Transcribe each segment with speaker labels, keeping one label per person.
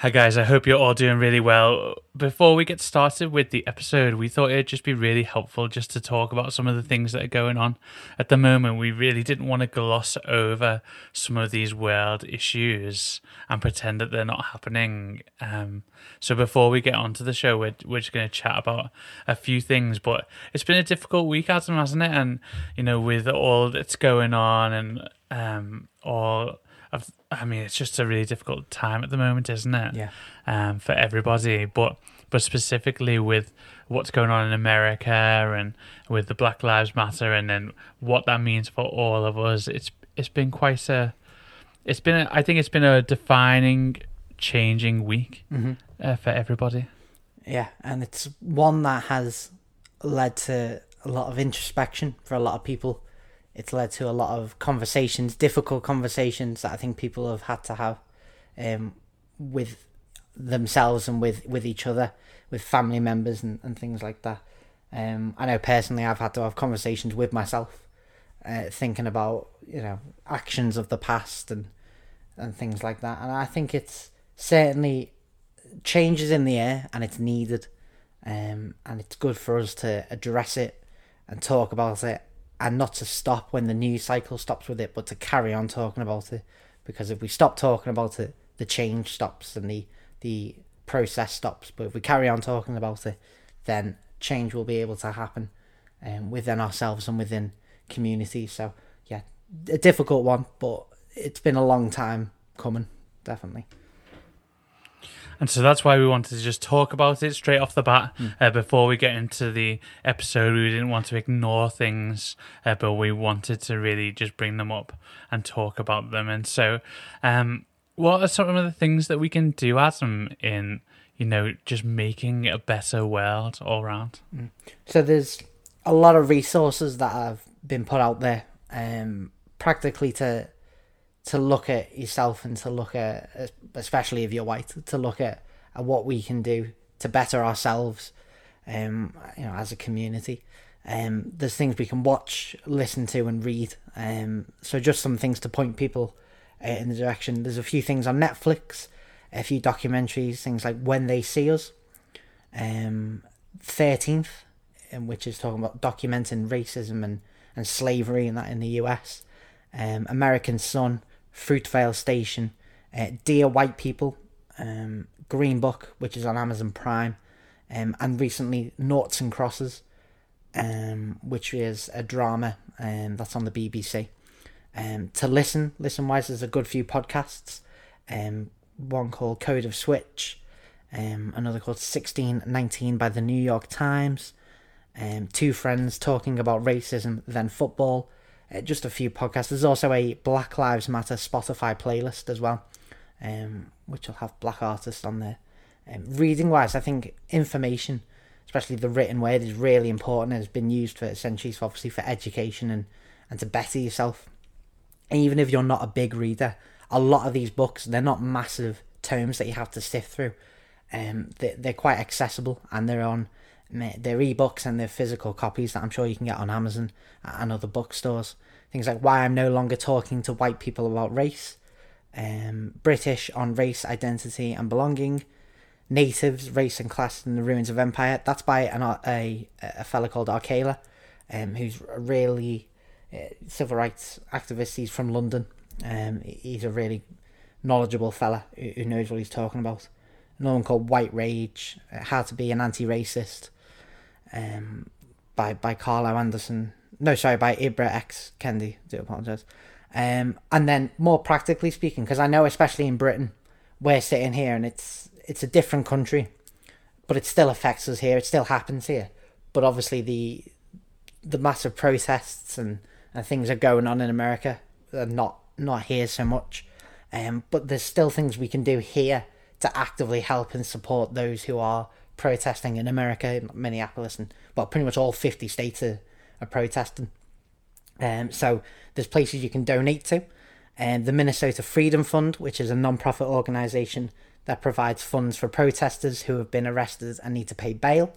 Speaker 1: Hi, guys. I hope you're all doing really well. Before we get started with the episode, we thought it'd just be really helpful just to talk about some of the things that are going on at the moment. We really didn't want to gloss over some of these world issues and pretend that they're not happening. Um, so, before we get on to the show, we're, we're just going to chat about a few things. But it's been a difficult week, Adam, hasn't it? And, you know, with all that's going on and um, all I've, I mean, it's just a really difficult time at the moment, isn't it?
Speaker 2: Yeah.
Speaker 1: Um, for everybody, but but specifically with what's going on in America and with the Black Lives Matter, and then what that means for all of us. It's it's been quite a, it's been a, I think it's been a defining, changing week
Speaker 2: Mm-hmm.
Speaker 1: uh, for everybody.
Speaker 2: Yeah, and it's one that has led to a lot of introspection for a lot of people. It's led to a lot of conversations, difficult conversations that I think people have had to have um, with themselves and with, with each other, with family members and, and things like that. Um, I know personally I've had to have conversations with myself, uh, thinking about you know actions of the past and and things like that. And I think it's certainly changes in the air and it's needed um, and it's good for us to address it and talk about it and not to stop when the news cycle stops with it but to carry on talking about it. Because if we stop talking about it the change stops and the the process stops. But if we carry on talking about it then change will be able to happen um, within ourselves and within communities so yeah a difficult one but it's been a long time coming definitely
Speaker 1: And so that's why we wanted to just talk about it straight off the bat uh, before we get into the episode. We didn't want to ignore things, uh, but we wanted to really just bring them up and talk about them. And so, um, what are some of the things that we can do, Adam, in you know just making a better world all around?
Speaker 2: So there's a lot of resources that have been put out there, um, practically to to look at yourself and to look at, especially if you're white, to look at, at what we can do to better ourselves, um, you know, as a community. Um, there's things we can watch, listen to, and read. Um, so just some things to point people uh, in the direction. There's a few things on Netflix, a few documentaries, things like When They See Us, um, 13th, um, which is talking about documenting racism and, and slavery and that in the US. Um, American Son, Fruitvale Station, uh, Dear White People, um, Green Book, which is on Amazon Prime, um, and recently Noughts and Crosses, um, which is a drama um, that's on the BBC. Um, to listen, listen wise, there's a good few podcasts. Um, one called Code of Switch, um, another called 1619 by the New York Times, um, two friends talking about racism, then football, uh, just a few podcasts. There's also a Black Lives Matter Spotify playlist as well, um, which will have black artists on there. Um, reading wise, I think information, especially the written word, is really important and has been used for centuries, obviously, for education and, and to better yourself. And even if you're not a big reader, a lot of these books, they're not massive tomes that you have to sift through. Um, they, they're quite accessible and they're on they're ebooks and they're physical copies that I'm sure you can get on Amazon and other bookstores. Things like Why I'm No Longer Talking to White People About Race, um, British on Race, Identity and Belonging, Natives, Race and Class in the Ruins of Empire. That's by an, a, a fella called Akala, um, who's a really uh, civil rights activist. He's from London. Um, he's a really knowledgeable fella who, who knows what he's talking about. Another one called White Rage, How to Be an Anti-Racist, um, by by Carol Anderson. No, sorry, by Ibram X Kendi. Do apologise. Um, and then more practically speaking, because I know especially in Britain, we're sitting here and it's it's a different country, but it still affects us here. It still happens here. But obviously the the massive protests and, and things are going on in America are not not here so much. Um, but there's still things we can do here to actively help and support those who are protesting in America, Minneapolis, and well, pretty much all 50 states are, are protesting. Um, so there's places you can donate to. Um, the Minnesota Freedom Fund, which is a non-profit organization that provides funds for protesters who have been arrested and need to pay bail.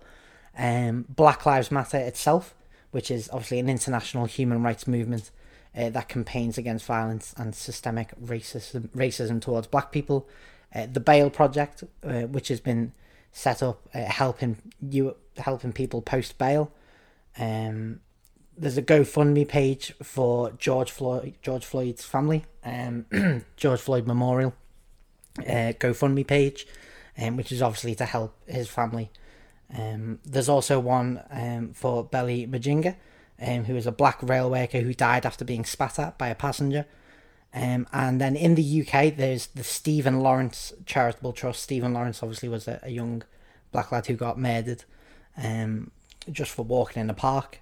Speaker 2: Um, Black Lives Matter itself, which is obviously an international human rights movement uh, that campaigns against violence and systemic racism, racism towards black people. uh, the Bail Project, uh, which has been set up uh, helping you helping people post bail. Um, there's a GoFundMe page for George Floyd George Floyd's family, um, George Floyd Memorial uh, GoFundMe page, um, which is obviously to help his family. Um, there's also one um, for Belly Mujinga, um, who is a black rail worker who died after being spat at by a passenger. Um, and then in the UK, there's the Stephen Lawrence Charitable Trust. Stephen Lawrence obviously was a, a young black lad who got murdered um, just for walking in the park.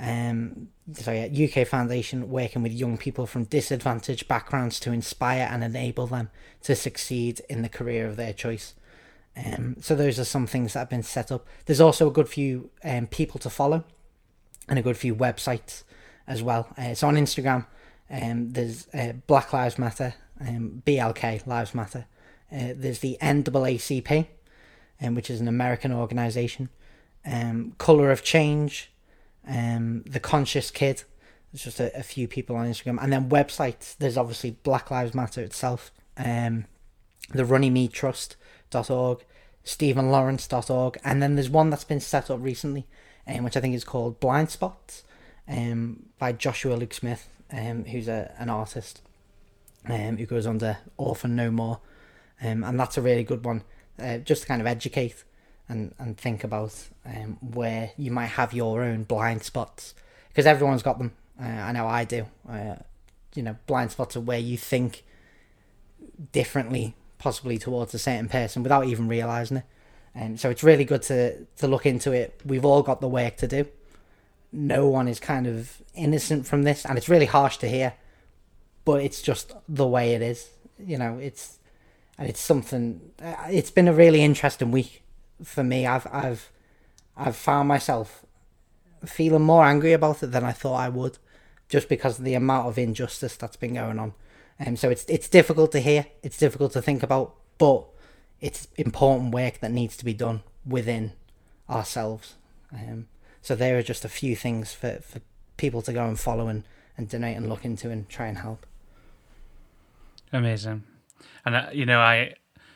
Speaker 2: Um, so yeah, UK Foundation working with young people from disadvantaged backgrounds to inspire and enable them to succeed in the career of their choice. Um, so those are some things that have been set up. There's also a good few um, people to follow, and a good few websites as well. Uh, so on Instagram, um, there's uh, Black Lives Matter, um, BLK Lives Matter. Uh, there's the NAACP, um, which is an American organisation. Um, Color of Change, um, the Conscious Kid. There's just a, a few people on Instagram, and then websites. There's obviously Black Lives Matter itself, um, the Runnymede Trust.org, StephenLawrence.org, and then there's one that's been set up recently, um, which I think is called Blind Spots, um, by Joshua Luke Smith, um, who's a, an artist, um, who goes under Orphan No More, um, and that's a really good one, uh, just to kind of educate and, and think about um, where you might have your own blind spots, because everyone's got them. Uh, I know I do. Uh, you know, blind spots are where you think differently, possibly towards a certain person without even realizing it. And um, so it's really good to to look into it. We've all got the work to do. No one is kind of innocent from this, and it's really harsh to hear, but it's just the way it is. You know, it's and it's something. Uh, it's been a really interesting week for me. I've I've I've found myself feeling more angry about it than I thought I would, just because of the amount of injustice that's been going on. And um, so it's it's difficult to hear, it's difficult to think about, but it's important work that needs to be done within ourselves. Um, so there are just a few things for, for people to go and follow and, and donate and look into and try and help.
Speaker 1: Amazing. And, uh, you know, I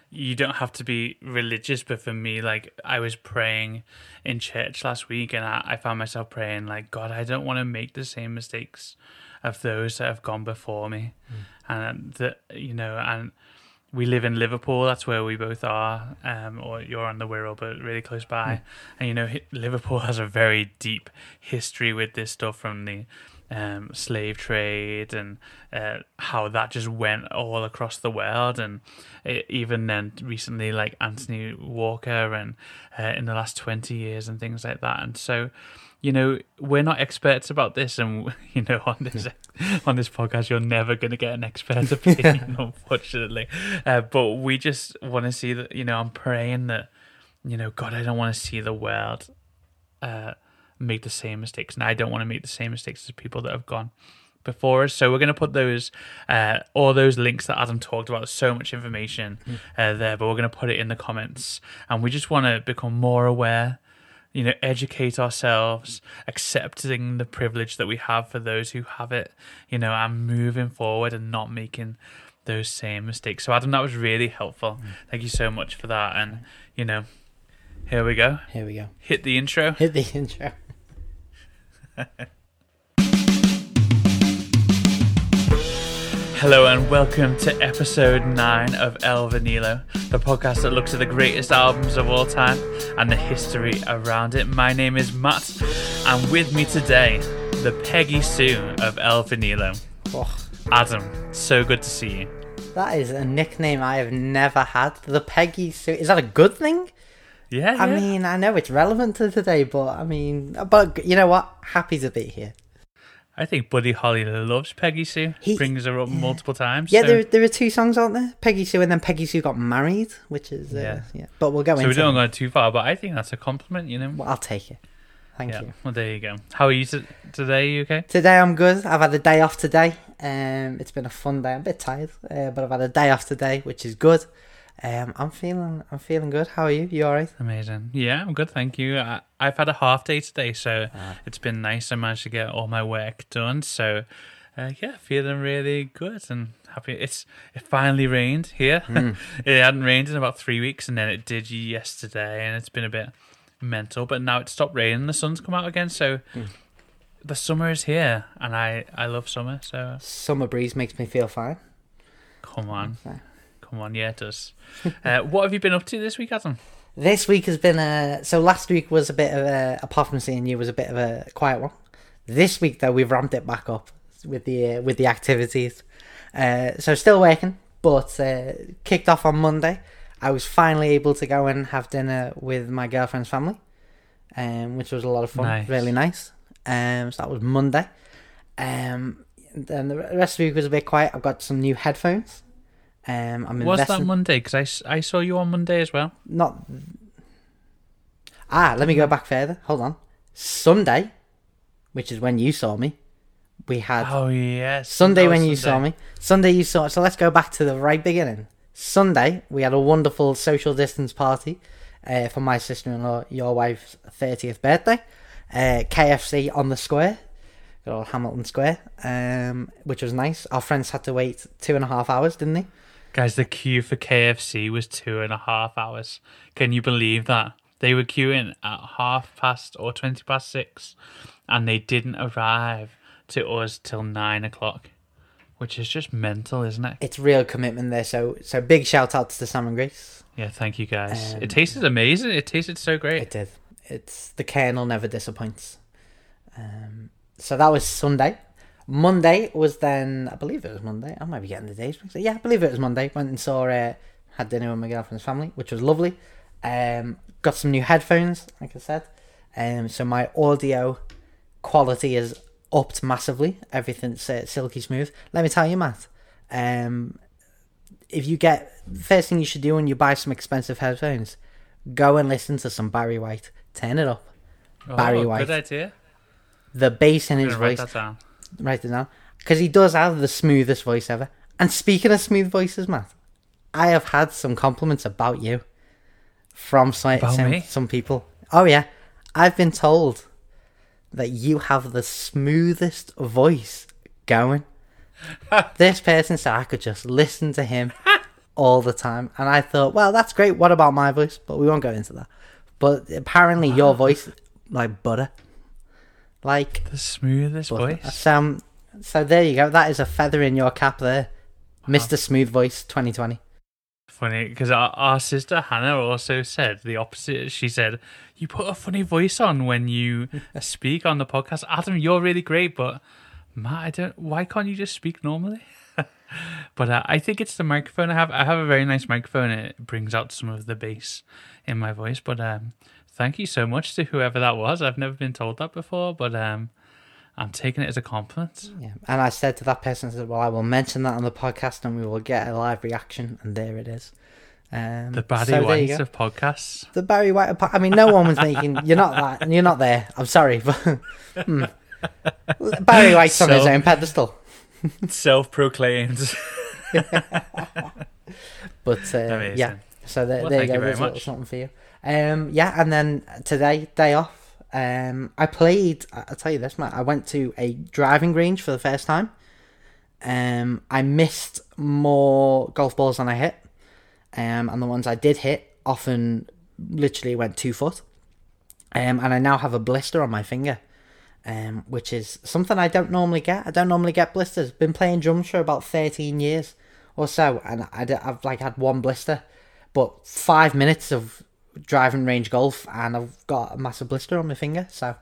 Speaker 1: you don't have to be religious, but for me, like I was praying in church last week, and I, I found myself praying like, God, I don't want to make the same mistakes of those that have gone before me, mm. and that you know, and we live in Liverpool. That's where we both are, um, or you're on the Wirral, but really close by. Mm. And you know, Liverpool has a very deep history with this stuff from the um, slave trade and uh, how that just went all across the world. And it, even then, recently, like Anthony Walker, and uh, in the last 20 years, and things like that. And so, you know, we're not experts about this, and you know, on this on this podcast, you're never going to get an expert opinion, unfortunately. Uh, but we just want to see that. You know, I'm praying that, you know, God, I don't want to see the world uh, make the same mistakes, and I don't want to make the same mistakes as people that have gone before us. So we're going to put those, uh, all those links that Adam talked about. So much information mm. uh, there, but we're going to put it in the comments, and we just want to become more aware. You know, educate ourselves, accepting the privilege that we have for those who have it. You know, and moving forward and not making those same mistakes. So Adam, that was really helpful. Mm. Thank you so much for that. And you know, here we go.
Speaker 2: Here we go.
Speaker 1: Hit the intro.
Speaker 2: Hit the intro.
Speaker 1: Hello and welcome to episode 9 of El Vinilo, the podcast that looks at the greatest albums of all time and the history around it. My name is Matt, and with me today, the Peggy Sue of El Vinilo. Oh. Adam, so good to see you.
Speaker 2: That is a nickname I have never had. The Peggy Sue. Is that a good thing?
Speaker 1: Yeah,
Speaker 2: I
Speaker 1: yeah.
Speaker 2: mean, I know it's relevant to today, but I mean, but you know what? Happy to be here.
Speaker 1: I think Buddy Holly loves Peggy Sue. He brings her up yeah. multiple times.
Speaker 2: Yeah, so. there there are two songs, aren't there? Peggy Sue and then Peggy Sue got married, which is uh, yeah. yeah. But we'll go.
Speaker 1: So we don't go too far, but I think that's a compliment. You know.
Speaker 2: Well, I'll take it. Thank
Speaker 1: yeah.
Speaker 2: you.
Speaker 1: Well, there you go. How are you t- today? Are you okay?
Speaker 2: Today I'm good. I've had a day off today. Um, it's been a fun day. I'm a bit tired, uh, but I've had a day off today, which is good. Um, I'm feeling, I'm feeling good. How are you? You all right?
Speaker 1: Amazing. Yeah, I'm good. Thank you. I, have had a half day today, so ah. it's been nice. I managed to get all my work done. So, uh, yeah, feeling really good and happy. It's it finally rained here.
Speaker 2: Hmm.
Speaker 1: it hadn't rained in about three weeks, and then it did yesterday, and it's been a bit mental. But now it's stopped raining, the sun's come out again, so
Speaker 2: Hmm.
Speaker 1: the summer is here, and I I love summer. So
Speaker 2: Summer breeze makes me feel fine.
Speaker 1: come on,
Speaker 2: Okay.
Speaker 1: Come on, yeah, it does. uh, what have you been up to this week, Adam?
Speaker 2: This week has been a so last week was a bit of a apart from seeing you was a bit of a quiet one. This week though we've ramped it back up with the uh, with the activities. Uh, so still working, but uh, kicked off on Monday. I was finally able to go and have dinner with my girlfriend's family, um, which was a lot of fun,
Speaker 1: Nice.
Speaker 2: really nice. Um, so that was Monday. Um, then the rest of the week was a bit quiet. I've got some new headphones. Um, I'm
Speaker 1: Was
Speaker 2: investing.
Speaker 1: that Monday? Because I, I saw you on Monday as well.
Speaker 2: not ah let me go back further. Hold on. Sunday which is when you saw me we had
Speaker 1: Oh yes,
Speaker 2: sunday when you saw me. Sunday you saw so let's go back to the right beginning. Sunday we had a wonderful social distance party uh, for my sister-in-law your wife's 30th birthday uh, kfc on the square good old hamilton square um, which was nice. Our friends had to wait two and a half hours didn't they
Speaker 1: Guys, the queue for KFC was two and a half hours. Can you believe that? They were queuing at half past or 20 past six, and they didn't arrive to us till nine o'clock, which is just mental, isn't it?
Speaker 2: it's real commitment there so so big shout outs to sam and grace
Speaker 1: Yeah, thank you guys.
Speaker 2: Um,
Speaker 1: it tasted amazing. It tasted so great.
Speaker 2: It did. It's the colonel never disappoints. Um, so that was Sunday. Monday was then, I believe it was Monday. I might be getting the days mixed. Yeah, I believe it was Monday. Went and saw, uh, had dinner with my girlfriend's family, which was lovely. Um, got some new headphones, like I said. Um, so my audio quality is upped massively. Everything's uh, silky smooth. Let me tell you, Matt. Um, if you get first thing you should do when you buy some expensive headphones, go and listen to some Barry White. Turn it up. Barry
Speaker 1: oh,
Speaker 2: White.
Speaker 1: Good idea.
Speaker 2: The bass in his voice. Write it down. Because he does have the smoothest voice ever. And speaking of smooth voices, Matt, I have had some compliments about you from some, some, some people. Oh, yeah. I've been told that you have the smoothest voice going. this person said I could just listen to him all the time. And I thought, well, that's great. What about my voice? But we won't go into that. But apparently, your voice, like butter. Like,
Speaker 1: The smoothest voice.
Speaker 2: So, um, so there you go. That is a feather in your cap there. Mr. Smooth Voice 2020.
Speaker 1: Funny because our, our sister Hannah also said the opposite. She said, "You put a funny voice on when you speak on the podcast." Adam, you're really great, but Matt, I don't. Why can't you just speak normally? but uh, I think it's the microphone. I have. I have a very nice microphone. It brings out some of the bass in my voice. But um, thank you so much to whoever that was. I've never been told that before, but um, I'm taking it as a compliment.
Speaker 2: Yeah. And I said to that person, I said, well, I will mention that on the podcast and we will get a live reaction. And there it is. Um,
Speaker 1: The Barry
Speaker 2: so
Speaker 1: White of podcasts.
Speaker 2: The Barry White. apo- I mean, no one was making. You're not that. You're not there. I'm sorry, but hmm. Barry White's on his own pedestal.
Speaker 1: Self-proclaimed.
Speaker 2: But uh, yeah, so there,
Speaker 1: Well,
Speaker 2: there you go. There's
Speaker 1: much.
Speaker 2: something for you. Um, yeah, and then today, day off. Um, I played. I'll tell you this, Matt. I went to a driving range for the first time. Um, I missed more golf balls than I hit. Um, and the ones I did hit often literally went two foot. Um, and I now have a blister on my finger. Um, which is something I don't normally get. I don't normally get blisters. Been playing drums for about thirteen years or so, and I, have like had one blister, but five minutes of driving range golf, and I've got a massive blister on my finger. So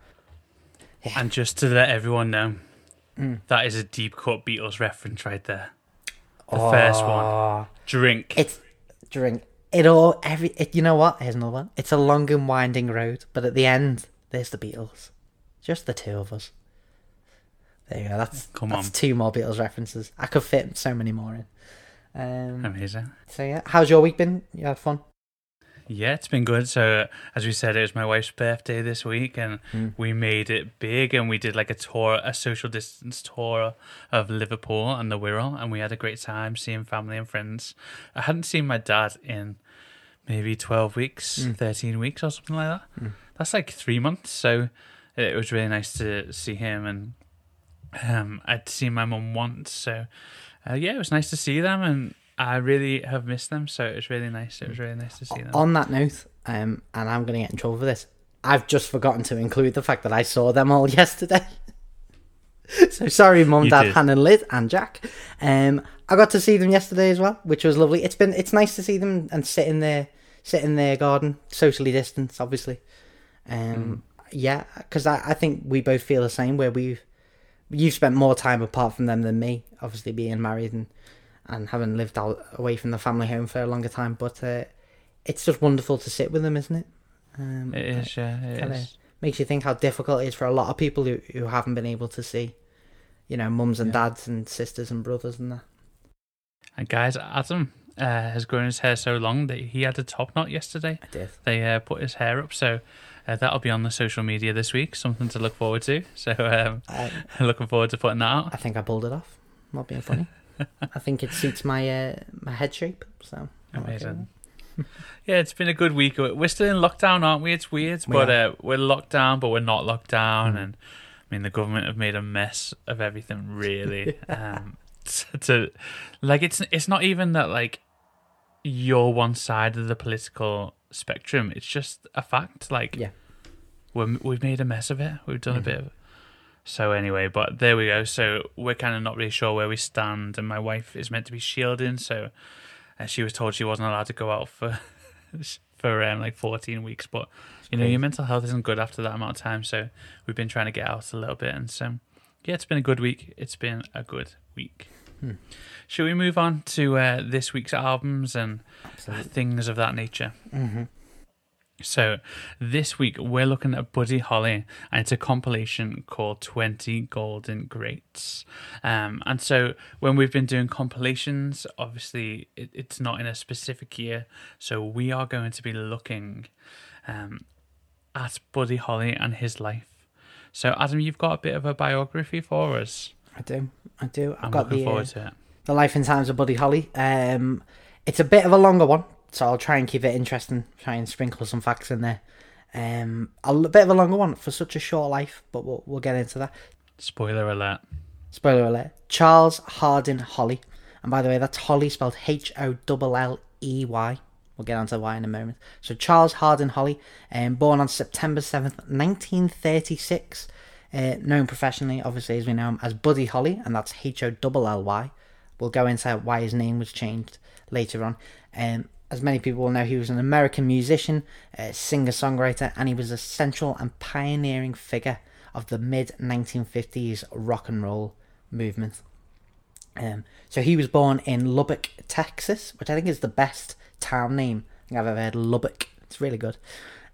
Speaker 2: yeah.
Speaker 1: And just to let everyone know,
Speaker 2: Mm.
Speaker 1: that is a deep cut Beatles reference right there. The first one.
Speaker 2: Oh,
Speaker 1: Drink.
Speaker 2: It's drink it all. Every it, you know what? Here's another one. It's a long and winding road, but at the end, there's the Beatles, just the two of us. There you go. That's
Speaker 1: Come
Speaker 2: that's
Speaker 1: on.
Speaker 2: two more Beatles references. I could fit so many more in. Um,
Speaker 1: Amazing.
Speaker 2: so yeah, how's your week been? You had fun?
Speaker 1: Yeah, it's been good. So, as we said, it was my wife's birthday this week, and
Speaker 2: Mm.
Speaker 1: we made it big. And we did like a tour, a social distance tour of Liverpool and the Wirral, and we had a great time seeing family and friends. I hadn't seen my dad in maybe twelve weeks,
Speaker 2: Mm.
Speaker 1: thirteen weeks, or something like that. That's like three months. So, it was really nice to see him and Um, I'd seen my mum once, so uh, yeah, it was nice to see them, and I really have missed them. So it was really nice. It was really nice to see them.
Speaker 2: On that note, um, and I'm going to get in trouble for this. I've just forgotten to include the fact that I saw them all yesterday. so sorry, mum,
Speaker 1: You
Speaker 2: dad,
Speaker 1: did.
Speaker 2: Hannah, Liz, and Jack. Um, I got to see them yesterday as well, which was lovely. It's been it's nice to see them and sit in their sit in their garden, socially distanced, obviously. Um, yeah, because I, I think we both feel the same. Where we've you've spent more time apart from them than me, obviously being married and and having lived out away from the family home for a longer time. But uh, it's just wonderful to sit with them, isn't it? Um,
Speaker 1: It is, yeah, it is.
Speaker 2: makes you think how difficult it is for a lot of people who, who haven't been able to see, you know, mums and
Speaker 1: Yeah.
Speaker 2: dads and sisters and brothers and that.
Speaker 1: And guys, Adam uh, has grown his hair so long that he had a top knot yesterday.
Speaker 2: I did.
Speaker 1: They uh, put his hair up, so uh, that'll be on the social media this week. Something to look forward to. So um,
Speaker 2: I,
Speaker 1: looking forward to putting that out.
Speaker 2: I think I pulled it off. Not being funny. I think it suits my uh, my head shape. So I'm okay
Speaker 1: Amazing. Yeah, it's been a good week. We're still in lockdown, aren't we? It's weird,
Speaker 2: We
Speaker 1: but uh, we're locked down, but we're not locked down.
Speaker 2: Mm.
Speaker 1: And I mean, the government have made a mess of everything, really. um, to, to like, it's it's not even that like you're one side of the political spectrum. It's just a fact. Like,
Speaker 2: Yeah.
Speaker 1: we're, we've made a mess of it. We've done a bit of. So anyway, but there we go. So we're kind of not really sure where we stand, and my wife is meant to be shielding, so uh, she was told she wasn't allowed to go out for for um, like 14 weeks. But you know, your mental health isn't good after that amount of time. So we've been trying to get out a little bit, and so yeah, it's been a good week. It's been a good week.
Speaker 2: Hmm.
Speaker 1: Should we move on to uh, this week's albums and
Speaker 2: Absolutely.
Speaker 1: things of that nature?
Speaker 2: hmm
Speaker 1: So this week we're looking at Buddy Holly, and it's a compilation called Twenty Golden Greats. Um, and so when we've been doing compilations, obviously it, it's not in a specific year, so we are going to be looking um, at Buddy Holly and his life. So Adam, you've got a bit of a biography for us.
Speaker 2: I do. I do. I've
Speaker 1: I'm
Speaker 2: got
Speaker 1: looking
Speaker 2: the
Speaker 1: forward
Speaker 2: uh,
Speaker 1: to it.
Speaker 2: the Life and Times of Buddy Holly. Um, it's a bit of a longer one, so I'll try and keep it interesting. Try and sprinkle some facts in there. Um, a bit of a longer one for such a short life, but we'll we'll get into that.
Speaker 1: Spoiler alert.
Speaker 2: Spoiler alert: Charles Hardin Holly, and by the way, that's Holly spelled H O L L E Y. We'll get onto why in a moment. So Charles Hardin Holly, um, born on September seventh, nineteen thirty six. Uh, known professionally, obviously, as we know him as Buddy Holly, and that's H O L L Y. We'll go into why his name was changed later on. Um, as many people will know, he was an American musician, uh, singer songwriter, and he was a central and pioneering figure of the mid 1950s rock and roll movement. Um, so he was born in Lubbock, Texas, which I think is the best town name I've ever heard. Lubbock, it's really good.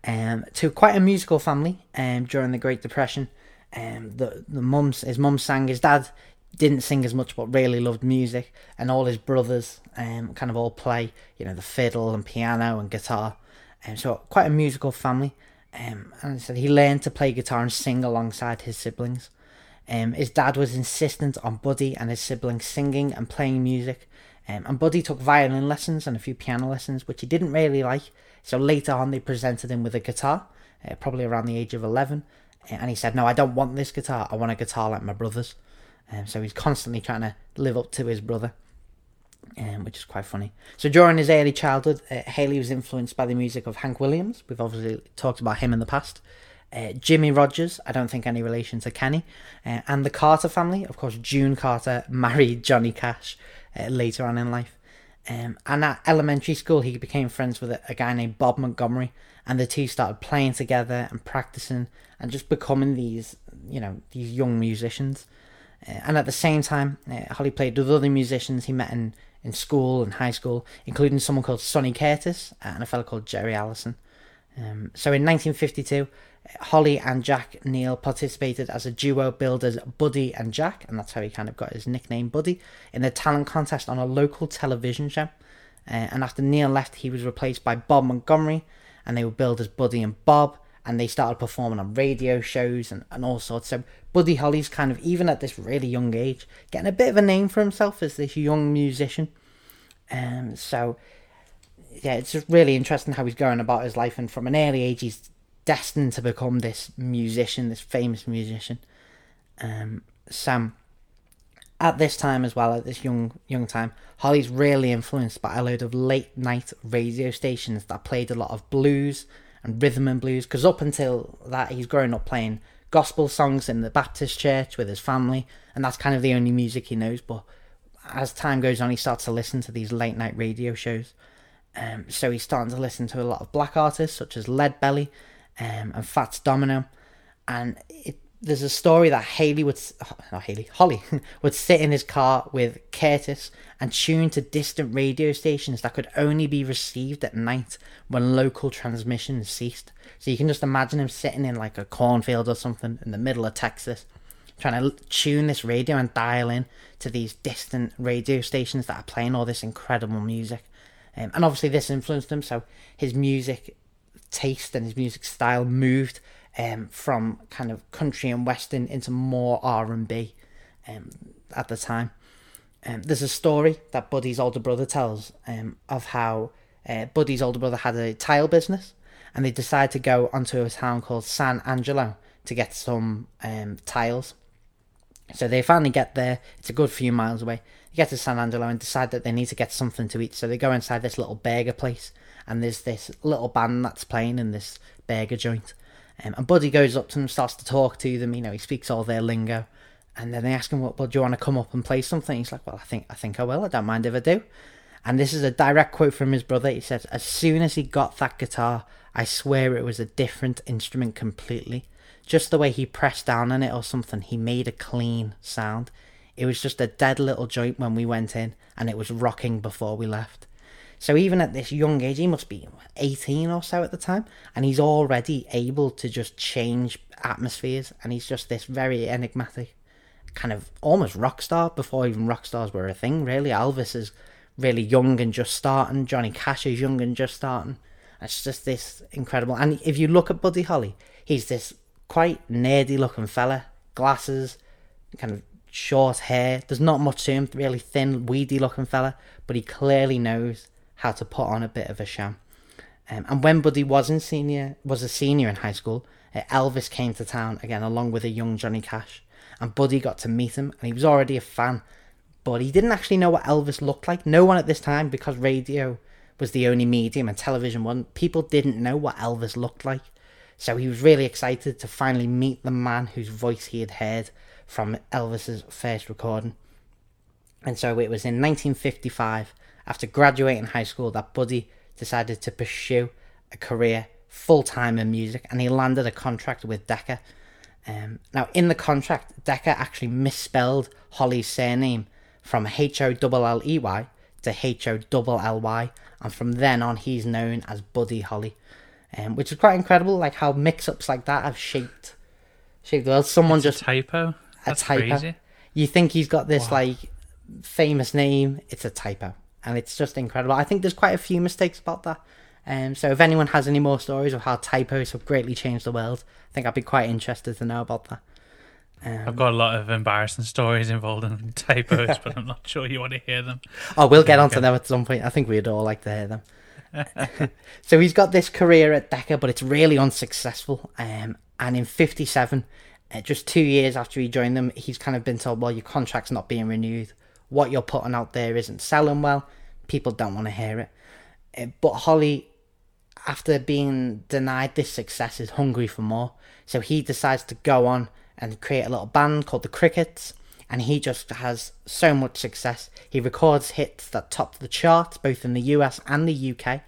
Speaker 2: Um, to quite a musical family um, during the Great Depression. Um, the the mums, his mum sang. His dad didn't sing as much, but really loved music, and all his brothers um, kind of all play, you know, the fiddle and piano and guitar. Um, so quite a musical family. Um, and said he learned to play guitar and sing alongside his siblings. Um, his dad was insistent on Buddy and his siblings singing and playing music. Um, and Buddy took violin lessons and a few piano lessons, which he didn't really like. So later on, they presented him with a guitar, uh, probably around the age of 11. Uh, And he said, No, I don't want this guitar. I want a guitar like my brother's. Um, so he's constantly trying to live up to his brother, um, which is quite funny. So during his early childhood, uh, Haley was influenced by the music of Hank Williams. We've obviously talked about him in the past. Uh, Jimmie Rodgers, I don't think any relation to Kenny, uh, and the Carter family. Of course, June Carter married Johnny Cash uh, later on in life. Um, and at elementary school, he became friends with a, a guy named Bob Montgomery, and the two started playing together and practicing and just becoming these, you know, these young musicians. Uh, and at the same time, uh, Holly played with other musicians he met in, in school and high school, including someone called Sonny Curtis and a fellow called Jerry Allison. Um, so in 1952, Holly and Jack Neal participated as a duo billed as Buddy and Jack, and that's how he kind of got his nickname Buddy, in a talent contest on a local television show. Uh, and after Neal left, he was replaced by Bob Montgomery, and they were billed as Buddy and Bob, and they started performing on radio shows and, and all sorts. So Buddy Holly's kind of, even at this really young age, getting a bit of a name for himself as this young musician. Um, so yeah, it's really interesting how he's going about his life, and from an early age, he's destined to become this musician, this famous musician. Um, so at this time as well, at this young young time, Holly's really influenced by a load of late night radio stations that played a lot of blues and rhythm and blues. Because up until that, he's grown up playing gospel songs in the Baptist church with his family, and that's kind of the only music he knows. But as time goes on, he starts to listen to these late night radio shows. Um, so he's starting to listen to a lot of black artists such as Leadbelly um, and Fats Domino, and it there's a story that Haley would, not Haley, Holly would sit in his car with Curtis and tune to distant radio stations that could only be received at night when local transmissions ceased. So you can just imagine him sitting in like a cornfield or something in the middle of Texas, trying to tune this radio and dial in to these distant radio stations that are playing all this incredible music. Um, and obviously, this influenced him, so his music taste and his music style moved um, from kind of country and western into more R and B um, at the time. Um, there's a story that Buddy's older brother tells um, of how uh, Buddy's older brother had a tile business, and they decided to go onto a town called San Angelo to get some um, tiles. So they finally get there. It's a good few miles away. They get to San Angelo and decide that they need to get something to eat. So they go inside this little burger place, and there's this little band that's playing in this burger joint. Um, and Buddy goes up to them, starts to talk to them. You know, he speaks all their lingo, and then they ask him, "Well, well do you want to come up and play something?" He's like, "Well, I think I think I will. I don't mind if I do." And this is a direct quote from his brother. He says, "As soon as he got that guitar, I swear it was a different instrument completely. Just the way he pressed down on it or something, he made a clean sound. It was just a dead little joint when we went in, and it was rocking before we left." So even at this young age, he must be 18 or so at the time, and he's already able to just change atmospheres, and he's just this very enigmatic, kind of almost rock star before even rock stars were a thing. Really, Elvis is really young and just starting. Johnny Cash is young and just starting. It's just this incredible. And if you look at Buddy Holly, he's this quite nerdy looking fella, glasses, kind of short hair. There's not much to him, really thin, weedy looking fella, but he clearly knows how to put on a bit of a sham. Um, and when Buddy was in senior was a senior in high school, uh, Elvis came to town again along with a young Johnny Cash, and Buddy got to meet him, and he was already a fan, but he didn't actually know what Elvis looked like. No one at this time, because radio was the only medium and television wasn't. People didn't know what Elvis looked like, so he was really excited to finally meet the man whose voice he had heard from Elvis's first recording. And so it was in 1955 after graduating high school that Buddy decided to pursue a career full time in music and he landed a contract with Decca. Um, now, in the contract, Decca actually misspelled Holly's surname from H O L L E Y to H O L L Y, and from then on, he's known as Buddy Holly, um, which is quite incredible. Like how mix-ups like that have shaped shaped the world. Someone just
Speaker 1: a typo. That's
Speaker 2: typo.
Speaker 1: crazy.
Speaker 2: you think he's got this
Speaker 1: Wow.
Speaker 2: like famous name, it's a typo, and it's just incredible. I think there's quite a few mistakes about that. Um, so if anyone has any more stories of how typos have greatly changed the world, I think I'd be quite interested to know about that. Um,
Speaker 1: I've got a lot of embarrassing stories involved in typos, but I'm not sure you want to hear them.
Speaker 2: Oh, we'll get onto them at some point. I think we'd all like to hear them. so he's got this career at Decca, but it's really unsuccessful. Um, and in '57, uh, just two years after he joined them, he's kind of been told, "Well, your contract's not being renewed. What you're putting out there isn't selling well. People don't want to hear it." Uh, but Holly, after being denied this success, is hungry for more. So he decides to go on and create a little band called the Crickets. And he just has so much success. He records hits that top the charts, both in the US and the UK.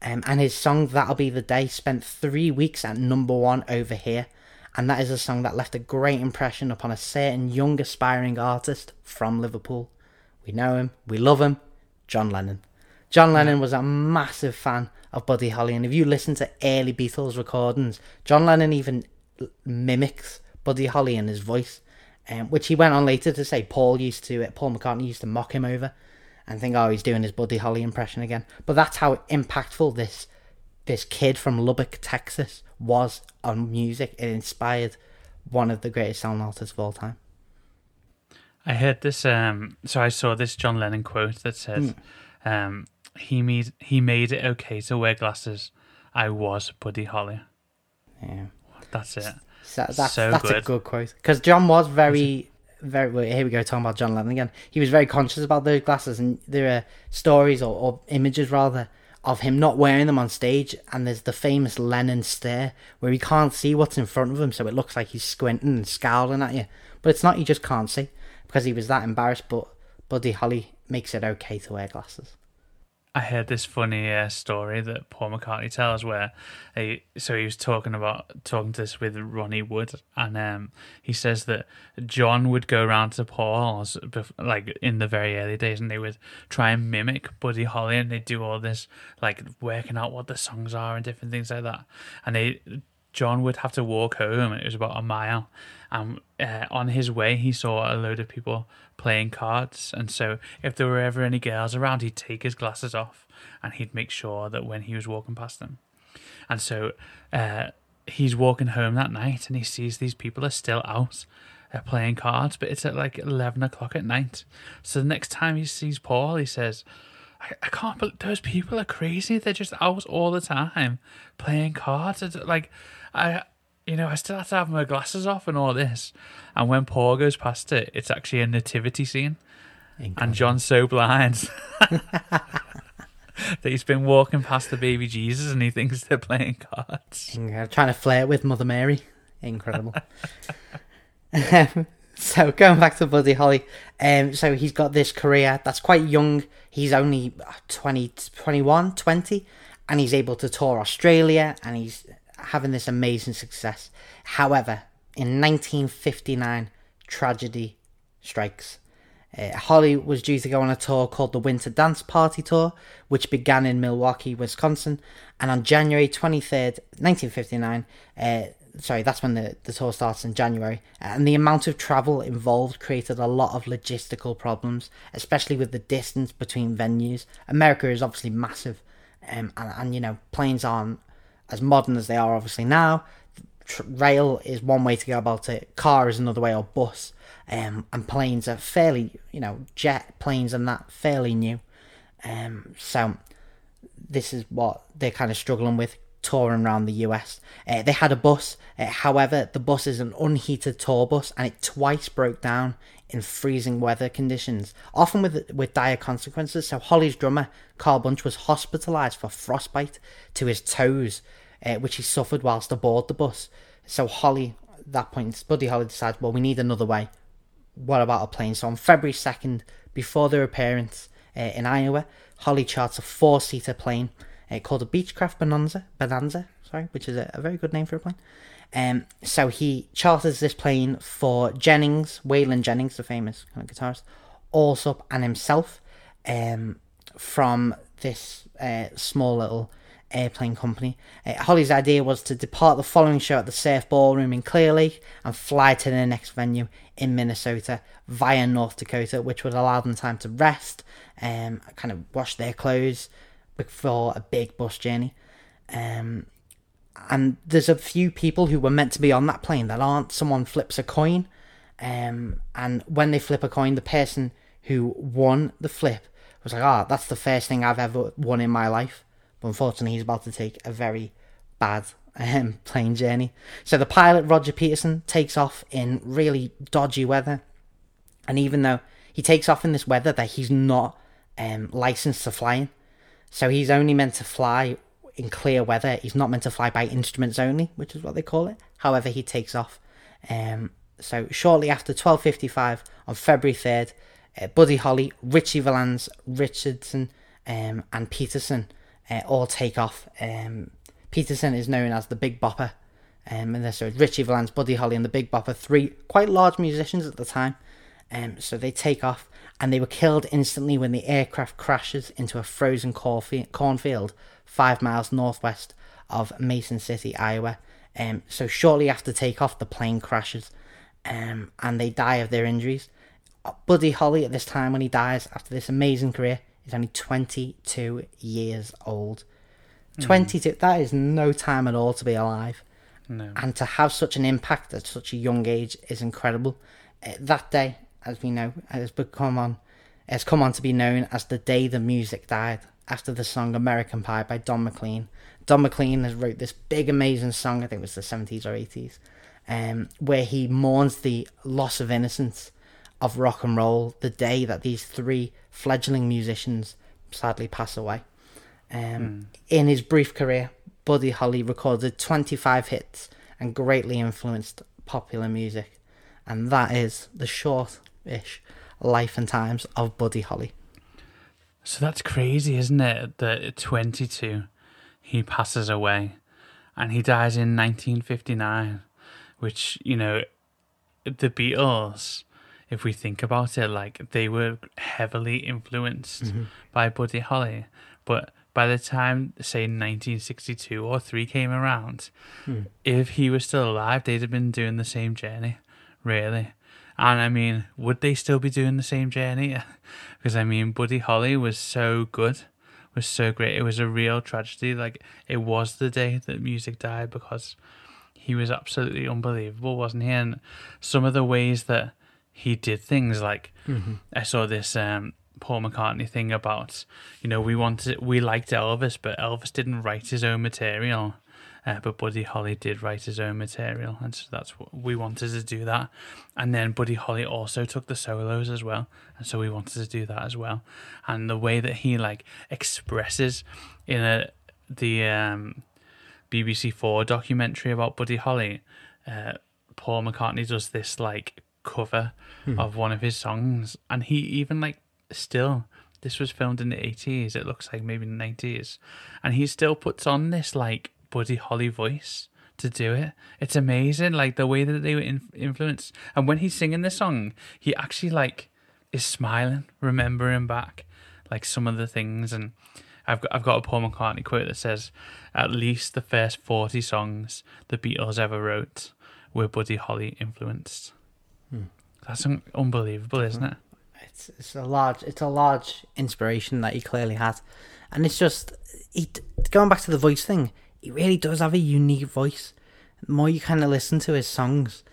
Speaker 2: Um, and his song That'll Be the Day spent three weeks at number one over here. And that is a song that left a great impression upon a certain young aspiring artist from Liverpool. We know him, we love him, John Lennon. John Lennon was a massive fan of Buddy Holly, and if you listen to early Beatles recordings, John Lennon even mimics Buddy Holly in his voice, um, which he went on later to say Paul used to, it, Paul McCartney used to mock him over, and think, oh, he's doing his Buddy Holly impression again. But that's how impactful this this kid from Lubbock, Texas, was on music. It inspired one of the greatest sound artists of all time.
Speaker 1: I heard this. Um, so I saw this John Lennon quote that says,
Speaker 2: Hmm.
Speaker 1: um, "He made he made it okay to wear glasses. I was Buddy Holly.
Speaker 2: Yeah.
Speaker 1: That's it.
Speaker 2: So that's
Speaker 1: So
Speaker 2: that's a
Speaker 1: good.
Speaker 2: good quote because John was very, very. well, Here we go talking about John Lennon again. He was very conscious about those glasses, and there are stories or, or images rather of him not wearing them on stage. And there's the famous Lennon stare where he can't see what's in front of him, so it looks like he's squinting and scowling at you, but it's not. He just can't see because he was that embarrassed. But Buddy Holly makes it okay to wear glasses.
Speaker 1: I heard this funny uh, story that Paul McCartney tells where he, so he was talking about talking to this with Ronnie Wood and um, he says that John would go around to Paul's like in the very early days and they would try and mimic Buddy Holly and they'd do all this like working out what the songs are and different things like that and they John would have to walk home and it was about a mile. And uh, on his way he saw a load of people playing cards. And so if there were ever any girls around he'd take his glasses off and he'd make sure that when he was walking past them. And so uh, he's walking home that night and he sees these people are still out uh, playing cards but it's at like 11 o'clock at night. So the next time he sees paul he says I, can't believe those people are crazy. They're just out all the time playing cards. It's like i you know, I still have to have my glasses off and all this. And when Paul goes past it, it's actually a nativity scene. And John's so blind that he's been walking past the baby Jesus and he thinks they're playing cards.
Speaker 2: Trying to flirt with Mother Mary. Incredible. Um, so going back to Buddy Holly, um, so he's got this career that's quite young. He's only 20, 21, 20, and he's able to tour Australia and he's having this amazing success. However, in 1959, tragedy strikes. Uh, Holly was due to go on a tour called the Winter Dance Party Tour, which began in Milwaukee, Wisconsin, and on January 23rd, 1959, uh, sorry, that's when the, the tour starts in January, and the amount of travel involved created a lot of logistical problems, especially with the distance between venues. America is obviously massive, um, and, and you know, planes aren't as modern as they are obviously now. Tr- rail is one way to go about it, car is another way, or bus. Um, and planes are fairly, you know, jet planes and that fairly new. Um, so this is what they're kind of struggling with touring around the US. Uh, they had a bus, uh, however, the bus is an unheated tour bus and it twice broke down in freezing weather conditions, often with with dire consequences. So Holly's drummer Carl Bunch was hospitalised for frostbite to his toes, uh, which he suffered whilst aboard the bus. So Holly, at that point, Buddy Holly decides, well, we need another way. What about a plane? So on February second, before their appearance uh, in Iowa, Holly charts a four-seater plane uh, called a Beechcraft Bonanza, Bonanza, sorry, which is a, a very good name for a plane. Um, so he charters this plane for Jennings, Waylon Jennings, the famous kind of guitarist, Allsup, and himself um, from this uh, small little airplane company. Uh, Holly's idea was to depart the following show at the Surf Ballroom in Clear Lake and fly to the next venue in Minnesota via North Dakota, which would allow them time to rest, um, kind of wash their clothes before a big bus journey. Um, and there's a few people who were meant to be on that plane that aren't. Someone flips a coin, um, and when they flip a coin, the person who won the flip was like, "Ah, oh, that's the first thing I've ever won in my life." But unfortunately, he's about to take a very bad um, plane journey. So the pilot Roger Peterson takes off in really dodgy weather, and even though he takes off in this weather that he's not um, licensed to fly in, so he's only meant to fly in clear weather. He's not meant to fly by instruments only, which is what they call it. However, he takes off. Um, so shortly after 12:55 on February 3rd, uh, Buddy Holly, Ritchie Valens, Richardson, um, and Peterson uh, all take off. Um, Peterson is known as the Big Bopper, um, and so Ritchie Valens, Buddy Holly, and the Big Bopper, three quite large musicians at the time. Um, so they take off, and they were killed instantly when the aircraft crashes into a frozen cornfield five miles northwest of Mason City, Iowa. Um, so shortly after takeoff, the plane crashes, um, and they die of their injuries. Buddy Holly, at this time when he dies after this amazing career, is only 22 years old. Mm. 22, that is no time at all to be alive.
Speaker 1: No.
Speaker 2: And to have such an impact at such a young age is incredible. Uh, that day, as we know, has become on, has come on to be known as the day the music died after the song American Pie by Don McLean. Don McLean has wrote this big amazing song, I think it was the 70s or 80s, um, where he mourns the loss of innocence of rock and roll the day that these three fledgling musicians sadly pass away. Um, In his brief career, Buddy Holly recorded 25 hits and greatly influenced popular music. And that is the short ish life and times of Buddy Holly.
Speaker 1: So that's crazy, isn't it? That at 22, he passes away and he dies in 1959, which, you know, the Beatles, if we think about it, like they were heavily influenced mm-hmm. by Buddy Holly. But by the time, say, 1962 or 3 came around, hmm. if he was still alive, they'd have been doing the same journey, really. And I mean, would they still be doing the same journey? because I mean, Buddy Holly was so good, was so great. It was a real tragedy. Like it was the day that music died because he was absolutely unbelievable, wasn't he? And some of the ways that he did things, like I saw this um, Paul McCartney thing about, you know, we wanted, we liked Elvis, but Elvis didn't write his own material. Uh, but Buddy Holly did write his own material, and so that's what we wanted to do that. And then Buddy Holly also took the solos as well, and so we wanted to do that as well. And the way that he like expresses in a the um, BBC Four documentary about Buddy Holly, uh, Paul McCartney does this like cover of one of his songs, and he even like still. This was filmed in the eighties. It looks like maybe the nineties, and he still puts on this like Buddy Holly voice to do it. It's amazing, like the way that they were in- influenced. And when he's singing the song, he actually like is smiling, remembering back like some of the things. And I've got I've got a Paul McCartney quote that says, "At least the first forty songs the Beatles ever wrote were Buddy Holly influenced." Hmm. That's un- unbelievable, isn't it?
Speaker 2: It's it's a large it's a large inspiration that he clearly had, and it's just he going back to the voice thing. He really does have a unique voice. The more you kind of listen to his songs,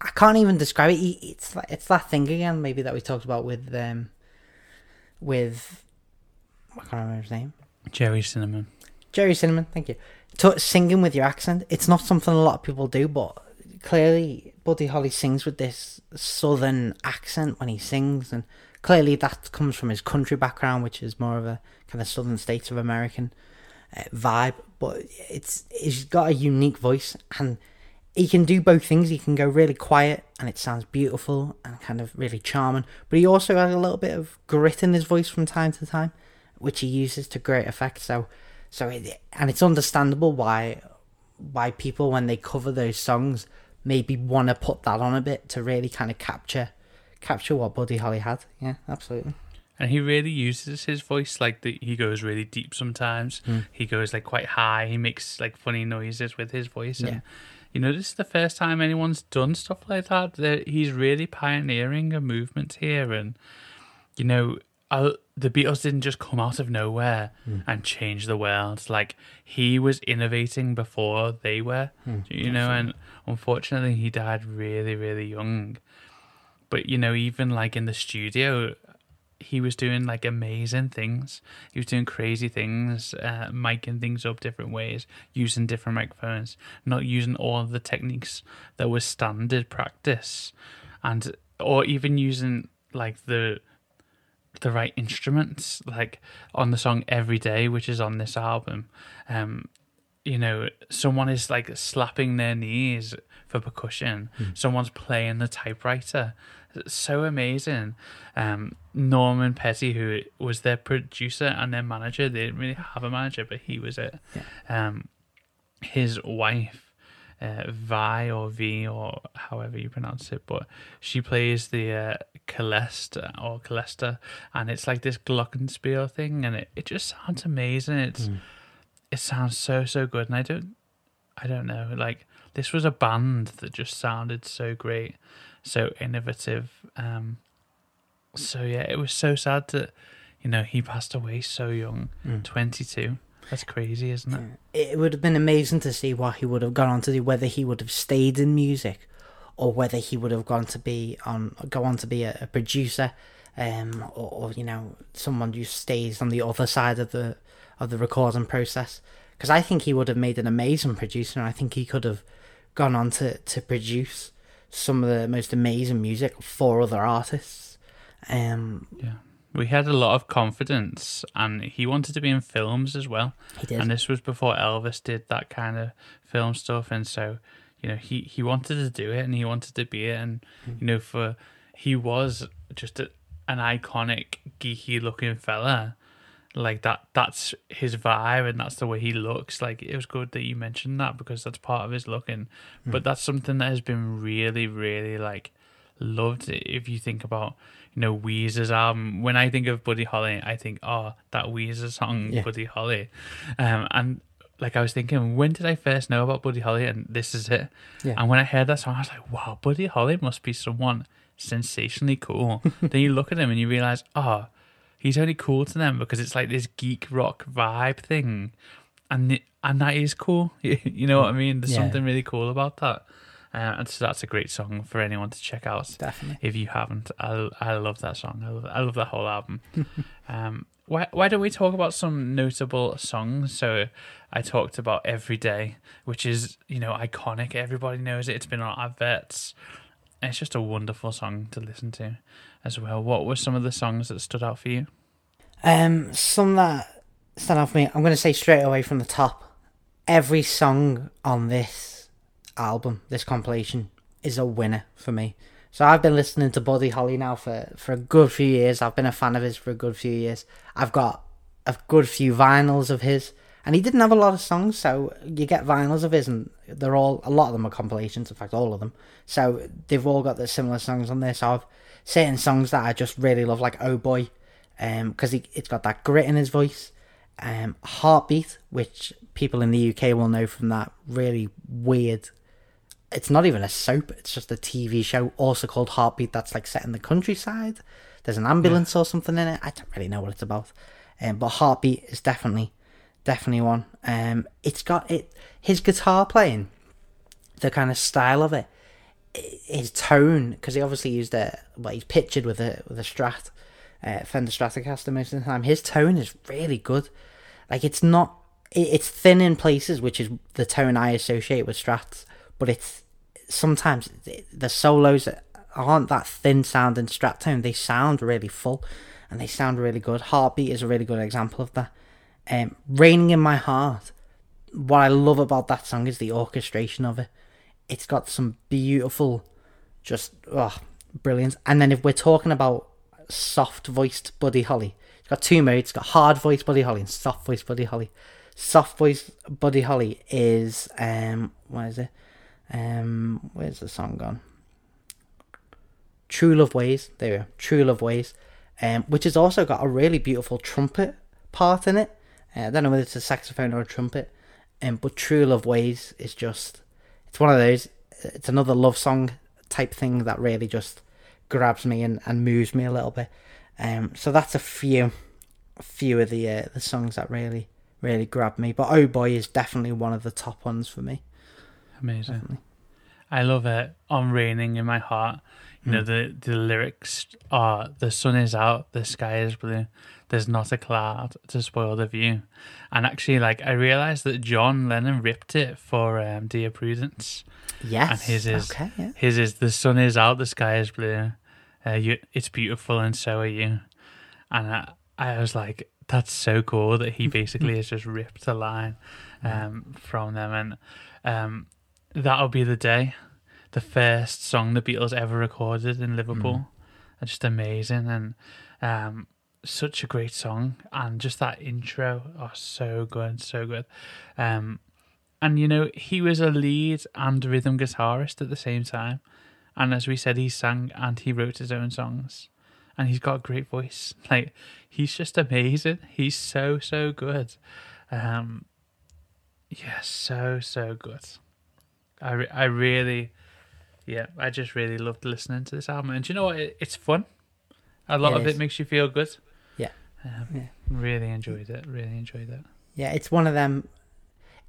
Speaker 2: I can't even describe it. He, it's it's that thing again, maybe that we talked about with um with I can't remember his name.
Speaker 1: Gerry Cinnamon.
Speaker 2: Gerry Cinnamon, thank you. To, singing with your accent, it's not something a lot of people do, but clearly Buddy Holly sings with this southern accent when he sings, and clearly that comes from his country background, which is more of a kind of southern states of American uh, vibe. But it's he's got a unique voice, and he can do both things. He can go really quiet, and it sounds beautiful and kind of really charming. But he also has a little bit of grit in his voice from time to time, which he uses to great effect. So, so it, and it's understandable why why people when they cover those songs maybe want to put that on a bit to really kind of capture capture what Buddy Holly had. Yeah, absolutely.
Speaker 1: And he really uses his voice like the, he goes really deep sometimes. He goes like quite high. He makes like funny noises with his voice. And
Speaker 2: Yeah.
Speaker 1: you know, this is the first time anyone's done stuff like that. That he's really pioneering a movement here, and you know, uh, the Beatles didn't just come out of nowhere and change the world. Like he was innovating before they were. you know, and unfortunately, he died really, really young. But you know, even like in the studio, he was doing like amazing things. He was doing crazy things, uh, miking things up different ways, using different microphones, not using all of the techniques that was standard practice, and or even using like the the right instruments, like on the song "Every Day," which is on this album. Um, you know, someone is like slapping their knees for percussion. Someone's playing the typewriter. So amazing. Um, Norman Petty, who was their producer and their manager, they didn't really have a manager, but he was it. Um, his wife, uh, Vi or V or however you pronounce it, but she plays the uh, Celeste or Celesta, and it's like this glockenspiel thing, and it, it just sounds amazing. It's it sounds so so good, and I don't I don't know like this was a band that just sounded so great, so innovative. Um, so yeah, it was so sad that you know he passed away so young, twenty two. That's crazy, isn't it?
Speaker 2: It would have been amazing to see what he would have gone on to do, whether he would have stayed in music, or whether he would have gone to be on go on to be a, a producer, um, or, or you know someone who stays on the other side of the of the recording process. Because I think he would have made an amazing producer, and I think he could have gone on to to produce some of the most amazing music for other artists. Um,
Speaker 1: Yeah. We had a lot of confidence, and he wanted to be in films as well.
Speaker 2: he did.
Speaker 1: And this was before Elvis did that kind of film stuff, and so you know he he wanted to do it, and he wanted to be it, and you know for he was just a, an iconic geeky looking fella. Like that that's his vibe and that's the way he looks. Like it was good that you mentioned that because that's part of his looking. But that's something that has been really, really like loved if you think about you know Weezer's album. When I think of Buddy Holly, I think oh that Weezer song
Speaker 2: Yeah.
Speaker 1: Buddy Holly, um, and like I was thinking, when did I first know about Buddy Holly? And this is it.
Speaker 2: Yeah.
Speaker 1: And when I heard that song, I was like, wow, Buddy Holly must be someone sensationally cool. then you look at him and you realize, oh, he's only cool to them because it's like this geek rock vibe thing, and it, and that is cool. you know what I mean? There's
Speaker 2: Yeah.
Speaker 1: something really cool about that. Uh, and so that's a great song for anyone to check out
Speaker 2: Definitely.
Speaker 1: if you haven't. I I love that song. I love I love that whole album. um, why why don't we talk about some notable songs? So I talked about Every Day, which is you know iconic. Everybody knows it. It's been on adverts. It's just a wonderful song to listen to, as well. What were some of the songs that stood out for you?
Speaker 2: Um, some that stand out for me. I'm going to say straight away from the top. Every song on this album, this compilation, is a winner for me. So I've been listening to Buddy Holly now for, for a good few years. I've been a fan of his for a good few years. I've got a good few vinyls of his, and he didn't have a lot of songs, so you get vinyls of his, and they're all a lot of them are compilations. In fact, all of them. So they've all got the similar songs on there. So I've certain songs that I just really love, like Oh Boy, um, because he it's got that grit in his voice. Um, Heartbeat, which people in the UK will know from that really weird. It's not even a soap; it's just a TV show, also called Heartbeat. That's like set in the countryside. There's an ambulance or something in it. I don't really know what it's about. Um, but Heartbeat is definitely, definitely one. Um, it's got it. His guitar playing, the kind of style of it, his tone, because he obviously used a well, he's pictured with a with a Strat, uh, Fender Stratocaster most of the time. His tone is really good. Like it's not, it, it's thin in places, which is the tone I associate with Strats. But it's sometimes the- the solos aren't that thin sounding Strat tone. They sound really full, and they sound really good. Heartbeat is a really good example of that. Um, Raining in My Heart. What I love about that song is the orchestration of it. It's got some beautiful, just oh, brilliant. And then if we're talking about soft voiced Buddy Holly, it's got two modes. It's got hard voiced Buddy Holly and soft voiced Buddy Holly. Soft voiced Buddy Holly is um, what is it? Um, where's the song gone? True Love Ways. There we. True Love Ways. Um, which has also got a really beautiful trumpet part in it. Uh, I don't know whether it's a saxophone or a trumpet. Um, but True Love Ways is just, it's one of those, it's another love song type thing that really just grabs me and, and moves me a little bit. Um, so that's a few, a few of the uh, the songs that really, really grab me. But Oh Boy is definitely one of the top ones for me.
Speaker 1: Amazing. I love it. On raining in my heart. You know the the lyrics are the sun is out, the sky is blue. There's not a cloud to spoil the view. And actually, like I realized that John Lennon ripped it for um, Dear Prudence.
Speaker 2: Yes.
Speaker 1: And his is
Speaker 2: okay. Yeah.
Speaker 1: his is the sun is out, the sky is blue. Uh, you, it's beautiful, and so are you. And I, I was like, that's so cool that he basically has just ripped a line um, from them, and um, that'll be the day, the first song the Beatles ever recorded in Liverpool. And Just amazing, and um, such a great song, and just that intro, oh, so good, so good. Um, and you know, he was a lead and rhythm guitarist at the same time. And as we said, he sang and he wrote his own songs. And he's got a great voice. Like he's just amazing. He's so so good. Um, yeah, so so good. I re- I really, yeah, I just really loved listening to this album. And you know what? It, it's fun. A lot
Speaker 2: It
Speaker 1: of
Speaker 2: is.
Speaker 1: it makes you feel good.
Speaker 2: Yeah.
Speaker 1: Um,
Speaker 2: Yeah.
Speaker 1: Really enjoyed it. Really enjoyed it.
Speaker 2: Yeah, it's one of them.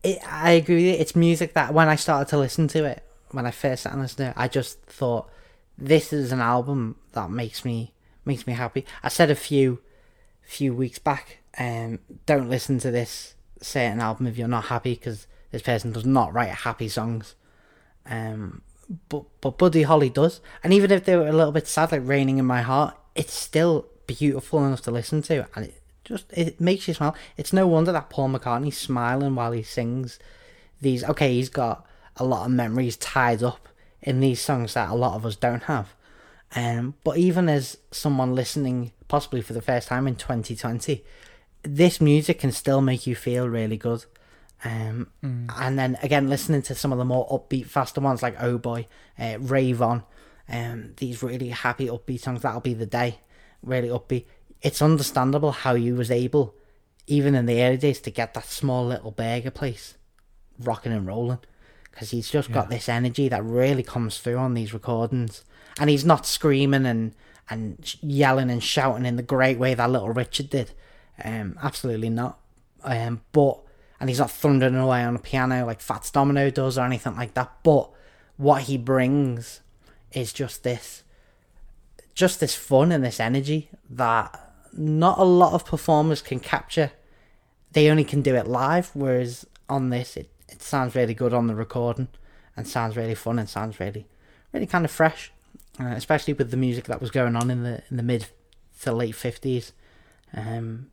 Speaker 2: It, I agree with you. It's music that when I started to listen to it, when I first sat and listened to it, I just thought this is an album that makes me makes me happy. I said a few few weeks back, um, don't listen to this certain album if you're not happy because this person does not write happy songs. Um, but but Buddy Holly does. And even if they were a little bit sad, like "Raining in My Heart," it's still beautiful enough to listen to, and it just it makes you smile. It's no wonder that Paul McCartney's smiling while he sings these. Okay, he's got a lot of memories tied up in these songs that a lot of us don't have. Um, but even as someone listening, possibly for the first time in 2020, this music can still make you feel really good. Um, mm. And then again, listening to some of the more upbeat, faster ones like Oh Boy, uh, Rave On, um, these really happy, upbeat songs, That'll Be the Day, really upbeat. It's understandable how you was able, even in the early days, to get that small little burger place rocking and rolling. Because he's just yeah. got this energy that really comes through on these recordings. And he's not screaming and, and yelling and shouting in the great way that little Richard did. Um, absolutely not. Um, but and he's not thundering away on a piano like Fats Domino does or anything like that. But what he brings is just this, just this fun and this energy that not a lot of performers can capture. They only can do it live, whereas on this, it, it sounds really good on the recording and sounds really fun and sounds really, really kind of fresh, uh, especially with the music that was going on in the in the mid to late fifties. Um,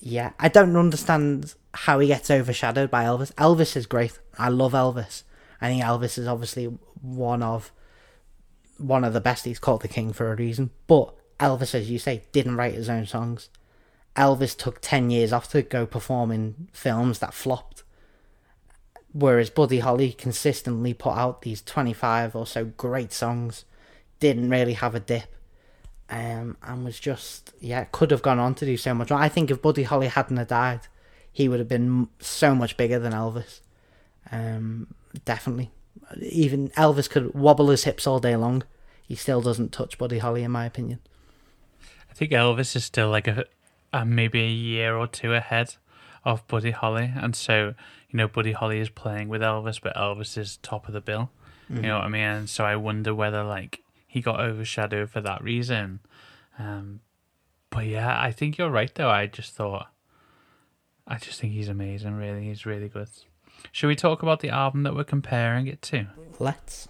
Speaker 2: yeah, I don't understand how he gets overshadowed by Elvis. Elvis is great. I love Elvis. I think Elvis is obviously one of one of the best. He's called the king for a reason. But Elvis, as you say, didn't write his own songs. Elvis took ten years off to go perform in films that flopped. Whereas Buddy Holly consistently put out these twenty five or so great songs, didn't really have a dip um, and was just yeah could have gone on to do so much. More. I think if Buddy Holly hadn't have died, he would have been so much bigger than Elvis. Um, definitely, even Elvis could wobble his hips all day long. He still doesn't touch Buddy Holly, in my opinion.
Speaker 1: I think Elvis is still like a, a maybe a year or two ahead of Buddy Holly, and so you know Buddy Holly is playing with Elvis, but Elvis is top of the bill. Mm-hmm. You know what I mean? And so I wonder whether like he got overshadowed for that reason. Um, but yeah, I think you're right though. I just thought, I just think he's amazing. Really, he's really good. Should we talk about the album that we're comparing it to?
Speaker 2: Let's.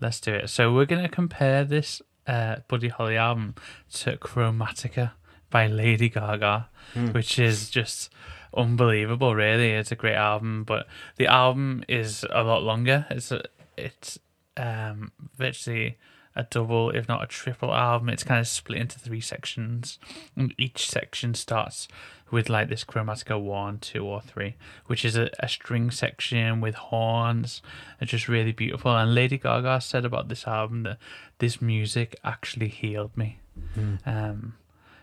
Speaker 1: Let's do it. So we're gonna compare this uh, Buddy Holly album to Chromatica by Lady Gaga, mm. which is just unbelievable. Really, it's a great album, but the album is a lot longer. It's a, it's um, virtually a double, if not a triple album. It's kind of split into three sections, and each section starts with like this chromatica one, two, or three, which is a, a string section with horns. It's just really beautiful. And Lady Gaga said about this album that this music actually healed me. Mm. Um,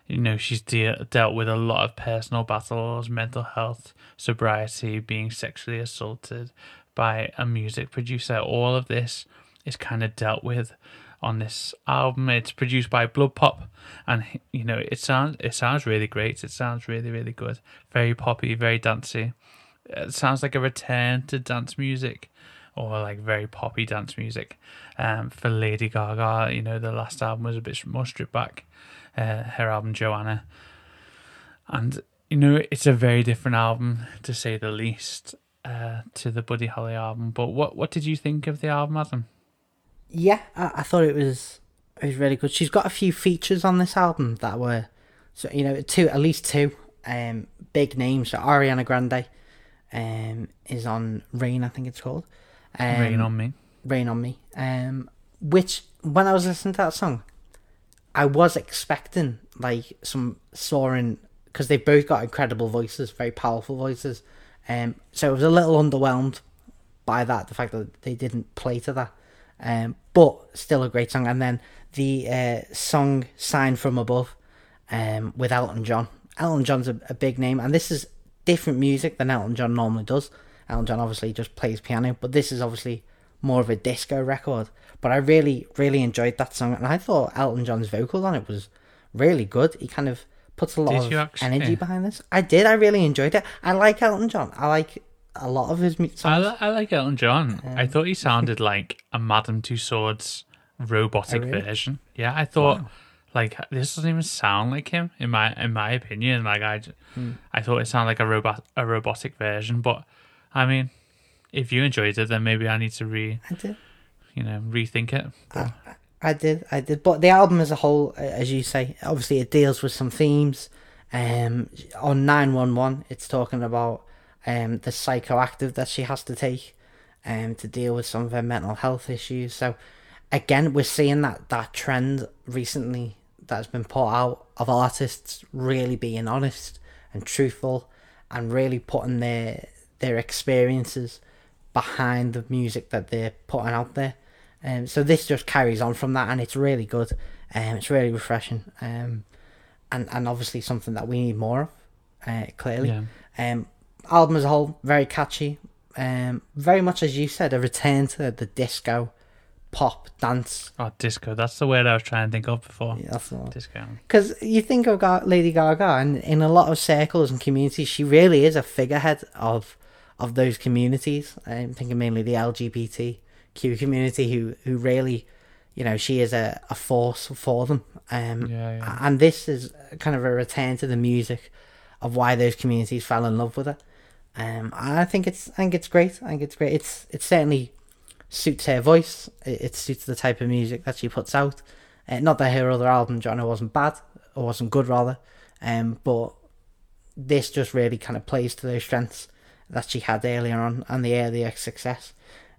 Speaker 1: you know, she's de- dealt with a lot of personal battles, mental health, sobriety, being sexually assaulted by a music producer. All of this is kind of dealt with on this album. It's produced by BloodPop, and you know it sounds it sounds really great. It sounds really really good. Very poppy, very dancey. It sounds like a return to dance music, or like very poppy dance music. Um, for Lady Gaga, you know the last album was a bit more stripped back. Uh, her album Joanna, and you know it's a very different album to say the least. Uh, to the Buddy Holly album, but what what did you think of the album, Adam?
Speaker 2: Yeah, I, I thought it was it was really good. She's got a few features on this album that were, so you know, two at least two um, big names. So Ariana Grande um, is on Rain, I think it's called.
Speaker 1: Um, Rain on Me.
Speaker 2: Rain on Me. Um, which when I was listening to that song, I was expecting like some soaring because they've both got incredible voices, very powerful voices. Um, so I was a little underwhelmed by that, the fact that they didn't play to that. Um, but still a great song. And then the uh, song "Sine from Above" um, with Elton John. Elton John's a, a, big name, and this is different music than Elton John normally does. Elton John obviously just plays piano, but this is obviously more of a disco record. But I really, really enjoyed that song, and I thought Elton John's vocals on it was really good. He kind of puts a lot did of actually? energy behind this. I did. I really enjoyed it. I like Elton John. I like a lot of his songs.
Speaker 1: I, I like Elton John. Um, I thought he sounded like a Madame Tussauds robotic oh, really? version. Yeah, I thought wow. like this doesn't even sound like him in my in my opinion. Like I, hmm. I thought it sounded like a robot a robotic version. But I mean, if you enjoyed it, then maybe I need to re.
Speaker 2: I did.
Speaker 1: you know rethink it. But,
Speaker 2: I did, I did. But the album as a whole, as you say, obviously it deals with some themes. Um, on nine one one, it's talking about um the psychoactive that she has to take, um, to deal with some of her mental health issues. So, again, we're seeing that that trend recently that's been put out of artists really being honest and truthful, and really putting their their experiences behind the music that they're putting out there. Um, so this just carries on from that, and it's really good. Um, it's really refreshing. Um, and and obviously something that we need more of. Uh, clearly,
Speaker 1: yeah.
Speaker 2: um, album as a whole very catchy. Um, very much as you said, a return to the disco, pop, dance.
Speaker 1: Oh, disco. That's the word I was trying to think of before.
Speaker 2: Yeah, that's the one.
Speaker 1: Disco.
Speaker 2: Because you think of Lady Gaga, and in a lot of circles and communities, she really is a figurehead of of those communities. I'm thinking mainly the LGBTQ community, who who really, you know, she is a, a force for them. Um,
Speaker 1: Yeah, yeah.
Speaker 2: and this is kind of a return to the music of why those communities fell in love with her. Um, I think it's I think it's great. I think it's great. It's it certainly suits her voice. It, it suits the type of music that she puts out. Uh, not that her other album, Johnny, wasn't bad or wasn't good rather, um, but this just really kind of plays to those strengths that she had earlier on and the earlier success.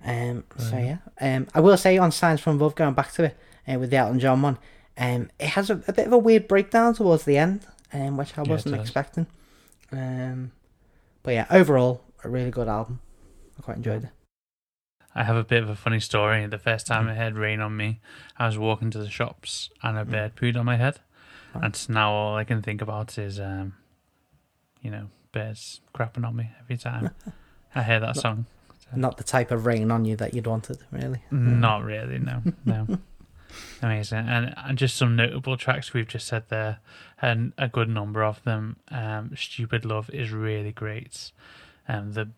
Speaker 2: Um, so yeah, um, I will say on Signs from Above, going back to it uh, with the Elton John one, um, it has a, a bit of a weird breakdown towards the end, um, which I
Speaker 1: Yeah,
Speaker 2: wasn't expecting. Um, but yeah, overall, a really good album. I quite enjoyed it.
Speaker 1: I have a bit of a funny story. The first time it had rain on me, I was walking to the shops and a bird pooed on my head.
Speaker 2: Oh.
Speaker 1: And so now all I can think about is, um, you know, birds crapping on me every time I hear that song.
Speaker 2: Not the type of rain on you that you'd wanted, really.
Speaker 1: Not really, no, no. Amazing, and and just some notable tracks we've just said there, and a good number of them. Um, "Stupid Love" is really great, and the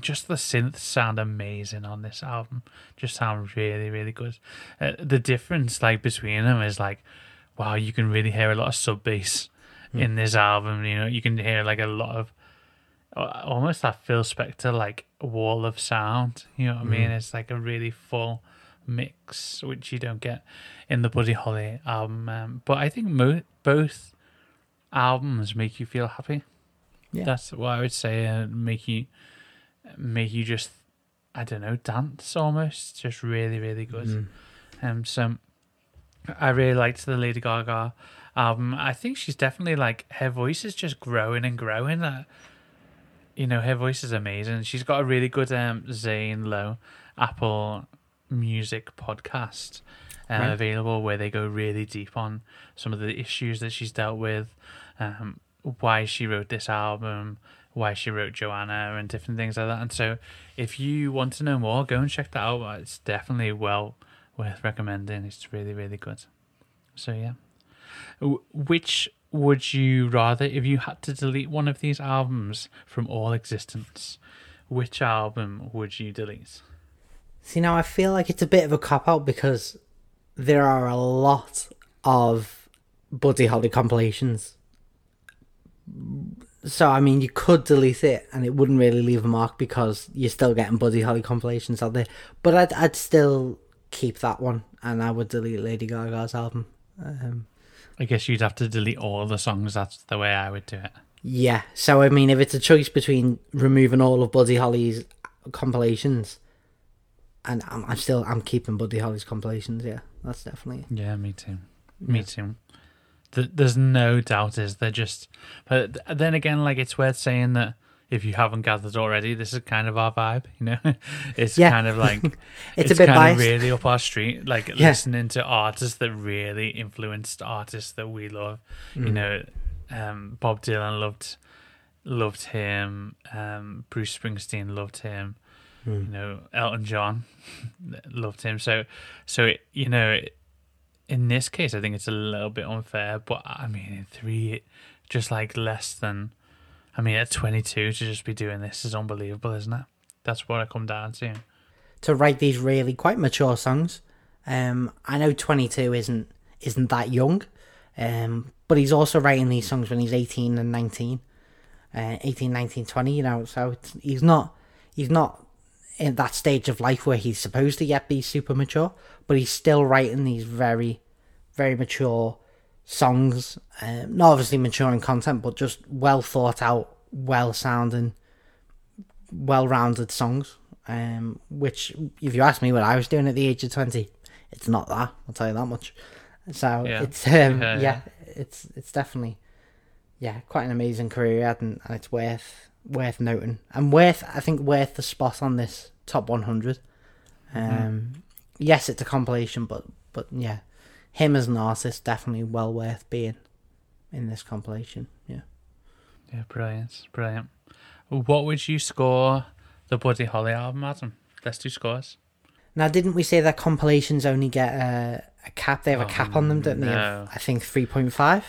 Speaker 1: just the synths sound amazing on this album. Just sound really, really good. Uh, the difference like between them is like, wow, you can really hear a lot of sub bass in this album. You know, you can hear like a lot of almost that Phil Spector like wall of sound. You know what I mean? It's like a really full mix, which you don't get in the Buddy Holly album. Um, but I think mo- both albums make you feel happy.
Speaker 2: Yeah.
Speaker 1: That's what I would say. Uh, make you make you just I don't know dance almost. Just really really good.
Speaker 2: Mm.
Speaker 1: Um, so I really liked the Lady Gaga album. I think she's definitely like her voice is just growing and growing. That you know, her voice is amazing. She's got a really good um Zane Lowe Apple Music podcast uh,
Speaker 2: Right.
Speaker 1: available where they go really deep on some of the issues that she's dealt with, um, why she wrote this album, why she wrote Joanna, and different things like that. And so, if you want to know more, go and check that out. It's definitely well worth recommending. It's really, really good. So yeah, which would you rather, if you had to delete one of these albums from all existence, which album would you delete?
Speaker 2: See, now I feel like it's a bit of a cop out because there are a lot of Buddy Holly compilations. So, I mean, you could delete it and it wouldn't really leave a mark because you're still getting Buddy Holly compilations out there. But I'd, I'd still keep that one and I would delete Lady Gaga's album. Um,
Speaker 1: I guess you'd have to delete all the songs. That's the way I would do it.
Speaker 2: yeah, so I mean, if it's a choice between removing all of Buddy Holly's compilations and I'm, I'm still I'm keeping Buddy Holly's compilations, yeah, that's definitely
Speaker 1: Yeah, me too. Me too. Th- There's no doubt is they're just. But then again, like it's worth saying that if you haven't gathered already, this is kind of our vibe. You know, it's
Speaker 2: Yeah.
Speaker 1: kind of like
Speaker 2: It's a bit
Speaker 1: kind
Speaker 2: biased.
Speaker 1: of really up our street. Like
Speaker 2: Yeah.
Speaker 1: listening to artists that really influenced artists that we love. You
Speaker 2: Mm.
Speaker 1: know, um, Bob Dylan loved loved him. Um, Bruce Springsteen loved him.
Speaker 2: Mm.
Speaker 1: You know, Elton John loved him. So, so it, you know, in this case, I think it's a little bit unfair. But I mean, in three, just like less than, I mean, at twenty two to just be doing this is unbelievable, isn't it? That's what I come down to.
Speaker 2: to write these really quite mature songs. Um, I know 22 isn't isn't that young, um, but he's also writing these songs when he's 18 and 19, uh, 18, 19, 20. You know, so it's, he's not he's not in that stage of life where he's supposed to yet be super mature, but he's still writing these very, very mature songs. Um, not obviously mature in content, but just well thought out, well sounding, well rounded songs. Um, which, if you ask me what I was doing at the age of 20, it's not that, I'll tell you that much. So
Speaker 1: Yeah.
Speaker 2: it's, um,
Speaker 1: Yeah,
Speaker 2: yeah,
Speaker 1: yeah.
Speaker 2: it's, it's definitely, yeah, quite an amazing career and, and it's worth, worth noting. And worth, I think, worth the spot on this top 100. Um, yes, it's a compilation, but, but yeah, him as an artist definitely well worth being in this compilation. Yeah.
Speaker 1: Yeah, brilliant, brilliant. What would you score the Buddy Holly album, Adam? Let's do scores.
Speaker 2: Now, didn't we say that compilations only get a, a cap? They have a
Speaker 1: Oh,
Speaker 2: cap on them, don't they?
Speaker 1: no.
Speaker 2: Of, I think three point five.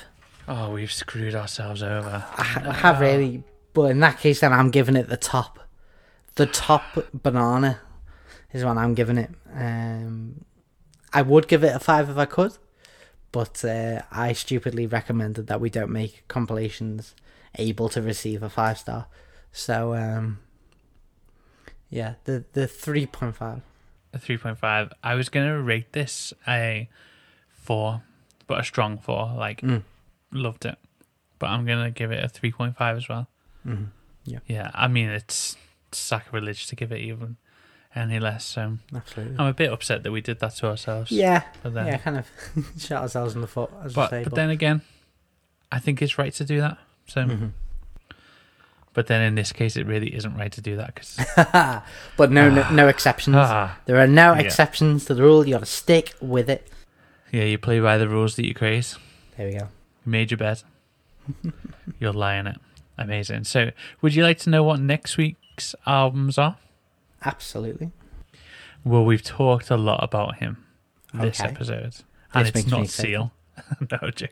Speaker 1: Oh, we've screwed ourselves over.
Speaker 2: I, I have really, but in that case, then I'm giving it the top. The top banana is what I'm giving it. Um, I would give it a five if I could, but uh, I stupidly recommended that we don't make compilations able to receive a five star. So, um, yeah, the the three point five.
Speaker 1: A 3.5. I was going to rate this a 4, but a strong 4. Like,
Speaker 2: Mm.
Speaker 1: loved it. But I'm going to give it a 3.5 as well.
Speaker 2: Mhm. Yeah.
Speaker 1: Yeah, I mean, it's sacrilege to give it even any less. So
Speaker 2: Absolutely.
Speaker 1: I'm a bit upset that we did that to ourselves.
Speaker 2: Yeah,
Speaker 1: But then,
Speaker 2: yeah, kind of shot ourselves in the foot, as
Speaker 1: but,
Speaker 2: I say.
Speaker 1: but then again, I think it's right to do that. So,
Speaker 2: Mhm.
Speaker 1: but then in this case, it really isn't right to do that because
Speaker 2: but no, no, no exceptions.
Speaker 1: ah,
Speaker 2: There are no
Speaker 1: Yeah.
Speaker 2: exceptions to the rule. You got to stick with it.
Speaker 1: yeah, you play by the rules that you create.
Speaker 2: There we go.
Speaker 1: You made your bed. You'll lie in it. Amazing. So, would you like to know what next week's albums are?
Speaker 2: Absolutely.
Speaker 1: Well, we've talked a lot about him this
Speaker 2: Okay.
Speaker 1: episode, and
Speaker 2: This
Speaker 1: it's not. Seal. no, joke.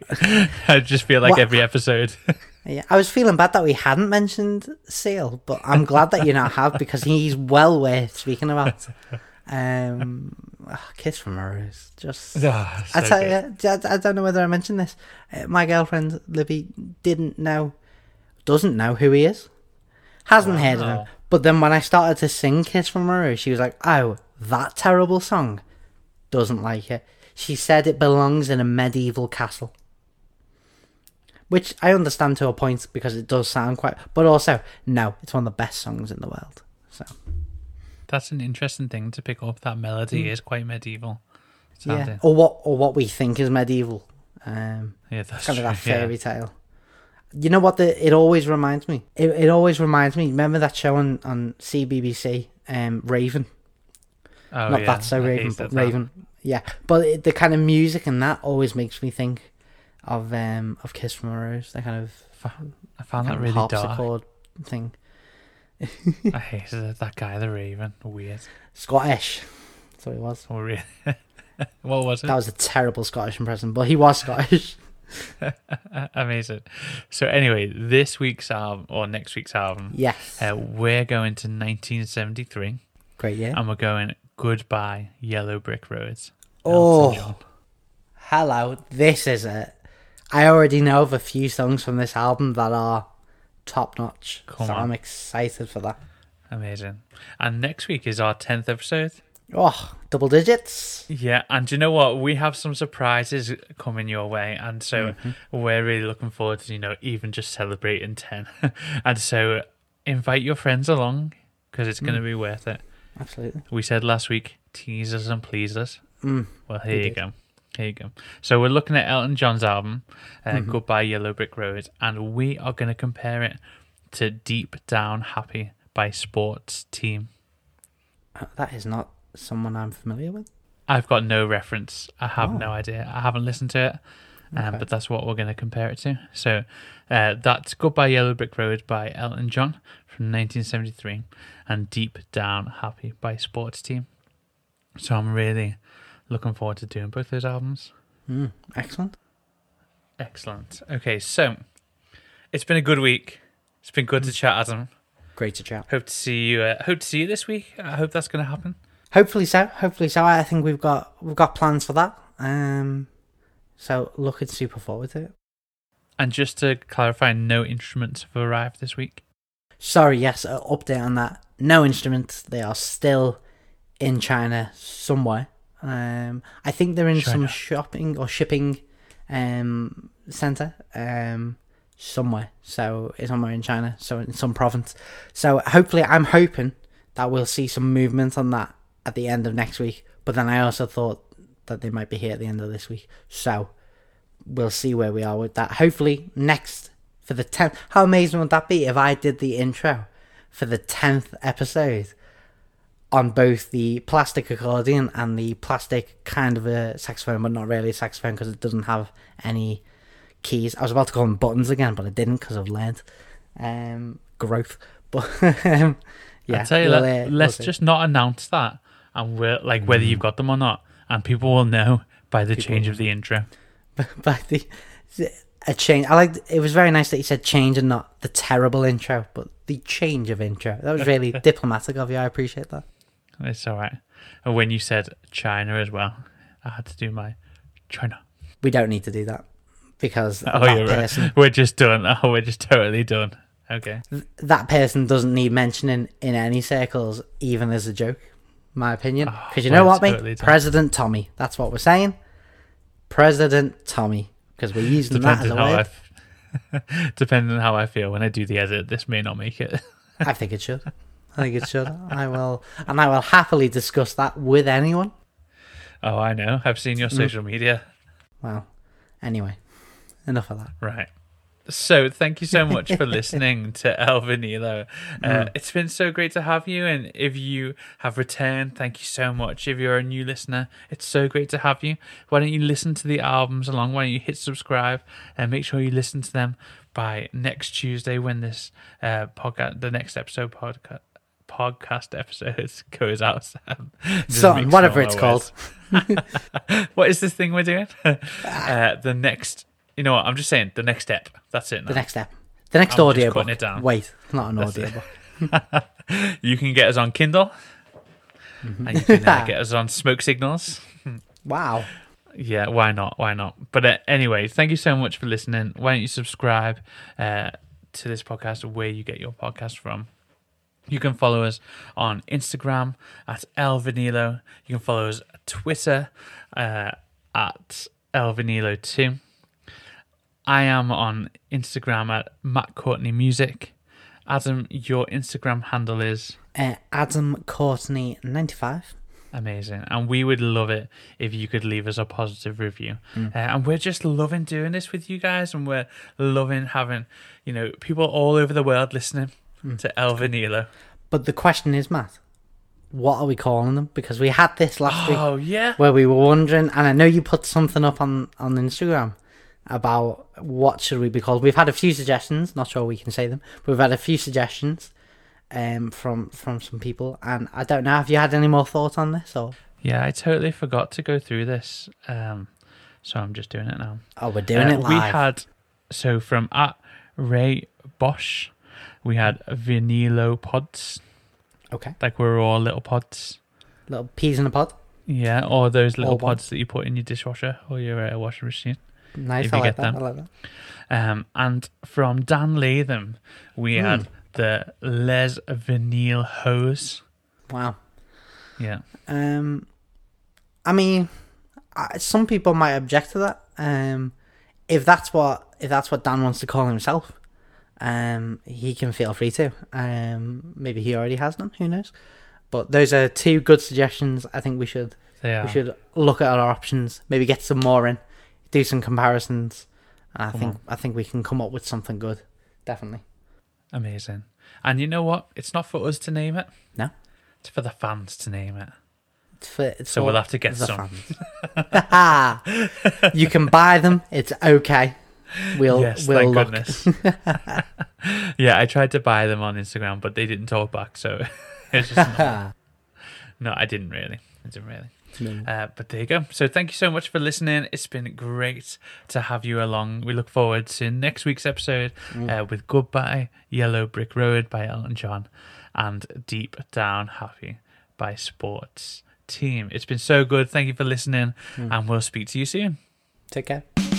Speaker 1: I just feel like every episode.
Speaker 2: Yeah, I was feeling bad that we hadn't mentioned Seal, but I'm glad that you now have because he's well worth speaking about. Um, ah, Kiss from a Rose, just.
Speaker 1: Ah,
Speaker 2: I tell
Speaker 1: good.
Speaker 2: you, I, I don't know whether I mentioned this. Uh, my girlfriend Libby didn't know, doesn't know who he is, hasn't heard of him. But then when I started to sing "Kiss from Rose," she was like, "Oh, that terrible song." Doesn't like it. She said it belongs in a medieval castle, which I understand to a point because it does sound quite. But also, no, it's one of the best songs in the world. So
Speaker 1: That's an interesting thing to pick up. That melody is quite medieval.
Speaker 2: yeah, or what, or what we think is medieval. Um,
Speaker 1: Yeah, that's
Speaker 2: kind of that
Speaker 1: true, yeah.
Speaker 2: fairy tale. You know what? The it always reminds me. It, it always reminds me. Remember that show on on CBBC, um, Raven.
Speaker 1: Oh,
Speaker 2: Not
Speaker 1: yeah.
Speaker 2: that so
Speaker 1: I
Speaker 2: Raven, but
Speaker 1: that.
Speaker 2: Raven. Yeah, but it, the kind of music and that always makes me think of um of Kiss from a Rose. That kind of,
Speaker 1: I found that really dark.
Speaker 2: harpsichord thing.
Speaker 1: I hated. That guy, the Raven. Weird.
Speaker 2: Scottish. That's what it was.
Speaker 1: Oh, really? what was it?
Speaker 2: That was a terrible Scottish impression, but he was Scottish.
Speaker 1: Amazing. So anyway, this week's album or next week's album,
Speaker 2: yes.
Speaker 1: uh, we're going to 1973,
Speaker 2: Great year.
Speaker 1: and we're going "Goodbye Yellow Brick Roads."
Speaker 2: Oh. Hello, this is it. I already know of a few songs from this album that are top notch. So
Speaker 1: on.
Speaker 2: I'm excited for that.
Speaker 1: amazing. And next week is our tenth episode.
Speaker 2: Oh, double digits.
Speaker 1: Yeah, and you know what? We have some surprises coming your way, and so
Speaker 2: Mm-hmm.
Speaker 1: we're really looking forward to you know even just celebrating ten. and so invite your friends along because it's
Speaker 2: Mm.
Speaker 1: going to be worth it.
Speaker 2: Absolutely.
Speaker 1: We said last week, tease us and please us.
Speaker 2: Mm.
Speaker 1: Well, here
Speaker 2: We
Speaker 1: you
Speaker 2: did.
Speaker 1: go. Here you go. So we're looking at Elton John's album, uh,
Speaker 2: Mm-hmm.
Speaker 1: Goodbye Yellow Brick Road, and we are going to compare it to Deep Down Happy by Sports Team.
Speaker 2: Uh, That is not someone I'm familiar with.
Speaker 1: I've got no reference. I have
Speaker 2: Oh.
Speaker 1: no idea. I haven't listened to it, um,
Speaker 2: Okay.
Speaker 1: but that's what we're going to compare it to. So uh, that's Goodbye Yellow Brick Road by Elton John from 1973 and Deep Down Happy by Sports Team. So I'm really looking forward to doing both those albums.
Speaker 2: Mm, excellent.
Speaker 1: Excellent. Okay, so it's been a good week. It's been good to chat, Adam.
Speaker 2: Great to chat.
Speaker 1: Hope to see you. Uh, hope to see you this week. I hope that's going to happen.
Speaker 2: Hopefully so. Hopefully so. I think we've got we've got plans for that. Um, so looking super forward to it.
Speaker 1: And just to clarify, no instruments have arrived this week.
Speaker 2: sorry, yes, update on that. No instruments. They are still in China somewhere. Um, I think they're in some shopping or shipping um, center um, somewhere. So it's somewhere in China, so in some province. So hopefully, I'm hoping that we'll see some movement on that at the end of next week. But then I also thought that they might be here at the end of this week. So we'll see where we are with that. Hopefully, next for the 10th. How amazing would that be if I did the intro for the 10th episode on both the plastic accordion and the plastic kind of a saxophone, but not really a saxophone because it doesn't have any keys. I was about to call them buttons again, but I didn't because I've learned um, growth. But um, yeah,
Speaker 1: I tell you,
Speaker 2: we'll,
Speaker 1: let,
Speaker 2: uh,
Speaker 1: let's
Speaker 2: we'll
Speaker 1: just not announce that, and we're like whether you've mm. got them or not, and people will know by the
Speaker 2: People
Speaker 1: change of the intro.
Speaker 2: but the a change. I like. It was very nice that you said change and not the terrible intro, but the change of intro. That was really diplomatic of you. I appreciate that.
Speaker 1: It's all right. And when you said China as well, I had to do my China.
Speaker 2: We don't need to do that because
Speaker 1: Oh,
Speaker 2: that
Speaker 1: you're
Speaker 2: person
Speaker 1: right. We're just done. Oh, we're just totally done. Okay.
Speaker 2: that person doesn't need mentioning in any circles, even as a joke. My opinion,
Speaker 1: Oh,
Speaker 2: because you know what, mate?
Speaker 1: totally.
Speaker 2: President Tommy. That's what we're saying. President Tommy, because we're using that as a word.
Speaker 1: f- depending on how I feel when I do the edit, this may not make it.
Speaker 2: I think it should. I think it should. I will, and I will happily discuss that with anyone.
Speaker 1: Oh, I know. I've seen
Speaker 2: Mm.
Speaker 1: your social media.
Speaker 2: Well, anyway, enough of that.
Speaker 1: Right. So, thank you so much for listening to El Vanilo. Uh, It's been so great to have you. And if you have returned, thank you so much. If you're a new listener, it's so great to have you. Why don't you listen to the albums along? Why don't you hit subscribe and make sure you listen to them by next Tuesday when this uh, podcast, the next episode podcast. Podcast episode goes out. Sam. Just
Speaker 2: So, whatever it's called.
Speaker 1: what is this thing we're doing? uh, the next, you know what? I'm just saying the next step. That's it.
Speaker 2: The next step. The next
Speaker 1: I'm
Speaker 2: audio book.
Speaker 1: it down.
Speaker 2: Wait, not an
Speaker 1: That's
Speaker 2: audio book.
Speaker 1: You can get us on Kindle, and you can uh, get us on Smoke Signals.
Speaker 2: Wow.
Speaker 1: Yeah, why not? Why not? But uh, anyway, thank you so much for listening. Why don't you subscribe uh, to this podcast where you get your podcast from? You can follow us on Instagram at El Vanilo. You can follow us Twitter uh, at El Vanilo2. I am on Instagram at Matt Courtney Music. Adam, your Instagram handle is
Speaker 2: Uh, Adam Courtney, 95.
Speaker 1: Amazing. And we would love it if you could leave us a positive review. Uh, and we're just loving doing this with you guys. And we're loving having, you know, people all over the world listening to El Vanilo.
Speaker 2: But the question is, Matt, what are we calling them? Because we had this last week
Speaker 1: Oh, yeah.
Speaker 2: where we were wondering, and I know you put something up on, on Instagram about what should we be called. We've had a few suggestions, not sure we can say them, but we've had a few suggestions um, from from some people, and I don't know, have you had any more thoughts on this? or
Speaker 1: Yeah, I totally forgot to go through this. Um, so I'm just doing it now.
Speaker 2: Oh, we're doing
Speaker 1: Uh,
Speaker 2: it live.
Speaker 1: We had, so from at Ray Bosch, we had Vanilo pods,
Speaker 2: Okay.
Speaker 1: like we're all little pods.
Speaker 2: Little peas in a pod.
Speaker 1: Yeah, or those little
Speaker 2: one.
Speaker 1: pods that you put in your dishwasher or your uh, washing machine.
Speaker 2: Nice,
Speaker 1: If
Speaker 2: I
Speaker 1: you
Speaker 2: like
Speaker 1: get
Speaker 2: that.
Speaker 1: them.
Speaker 2: I like that.
Speaker 1: Um, and from Dan Latham, we
Speaker 2: Hmm.
Speaker 1: had the Les Vanille hose.
Speaker 2: Wow.
Speaker 1: Yeah.
Speaker 2: Um, I mean, I, some people might object to that. Um, if that's what if that's what Dan wants to call himself, um, he can feel free to. Um, maybe he already has them. Who knows? But those are two good suggestions. I think we should
Speaker 1: They are.
Speaker 2: we should look at our options. Maybe get some more in, some comparisons. And I
Speaker 1: Come
Speaker 2: think
Speaker 1: on.
Speaker 2: I think we can come up with something good. Definitely.
Speaker 1: Amazing. And you know what? It's not for us to name it.
Speaker 2: No.
Speaker 1: It's for the fans to name it.
Speaker 2: It's for, it's
Speaker 1: So we'll have to get some.
Speaker 2: you can buy them. It's okay. We'll
Speaker 1: yes,
Speaker 2: we'll
Speaker 1: thank
Speaker 2: look.
Speaker 1: goodness. yeah, I tried to buy them on Instagram, but they didn't talk back. So it's just not- no, I didn't really. I didn't really. Uh, but there you go. So thank you so much for listening. It's been great to have you along. We look forward to next week's episode uh, with Goodbye Yellow Brick Road by Elton John and Deep Down Happy by Sports Team. It's been so good. Thank you for listening, and we'll speak to you soon.
Speaker 2: Take care.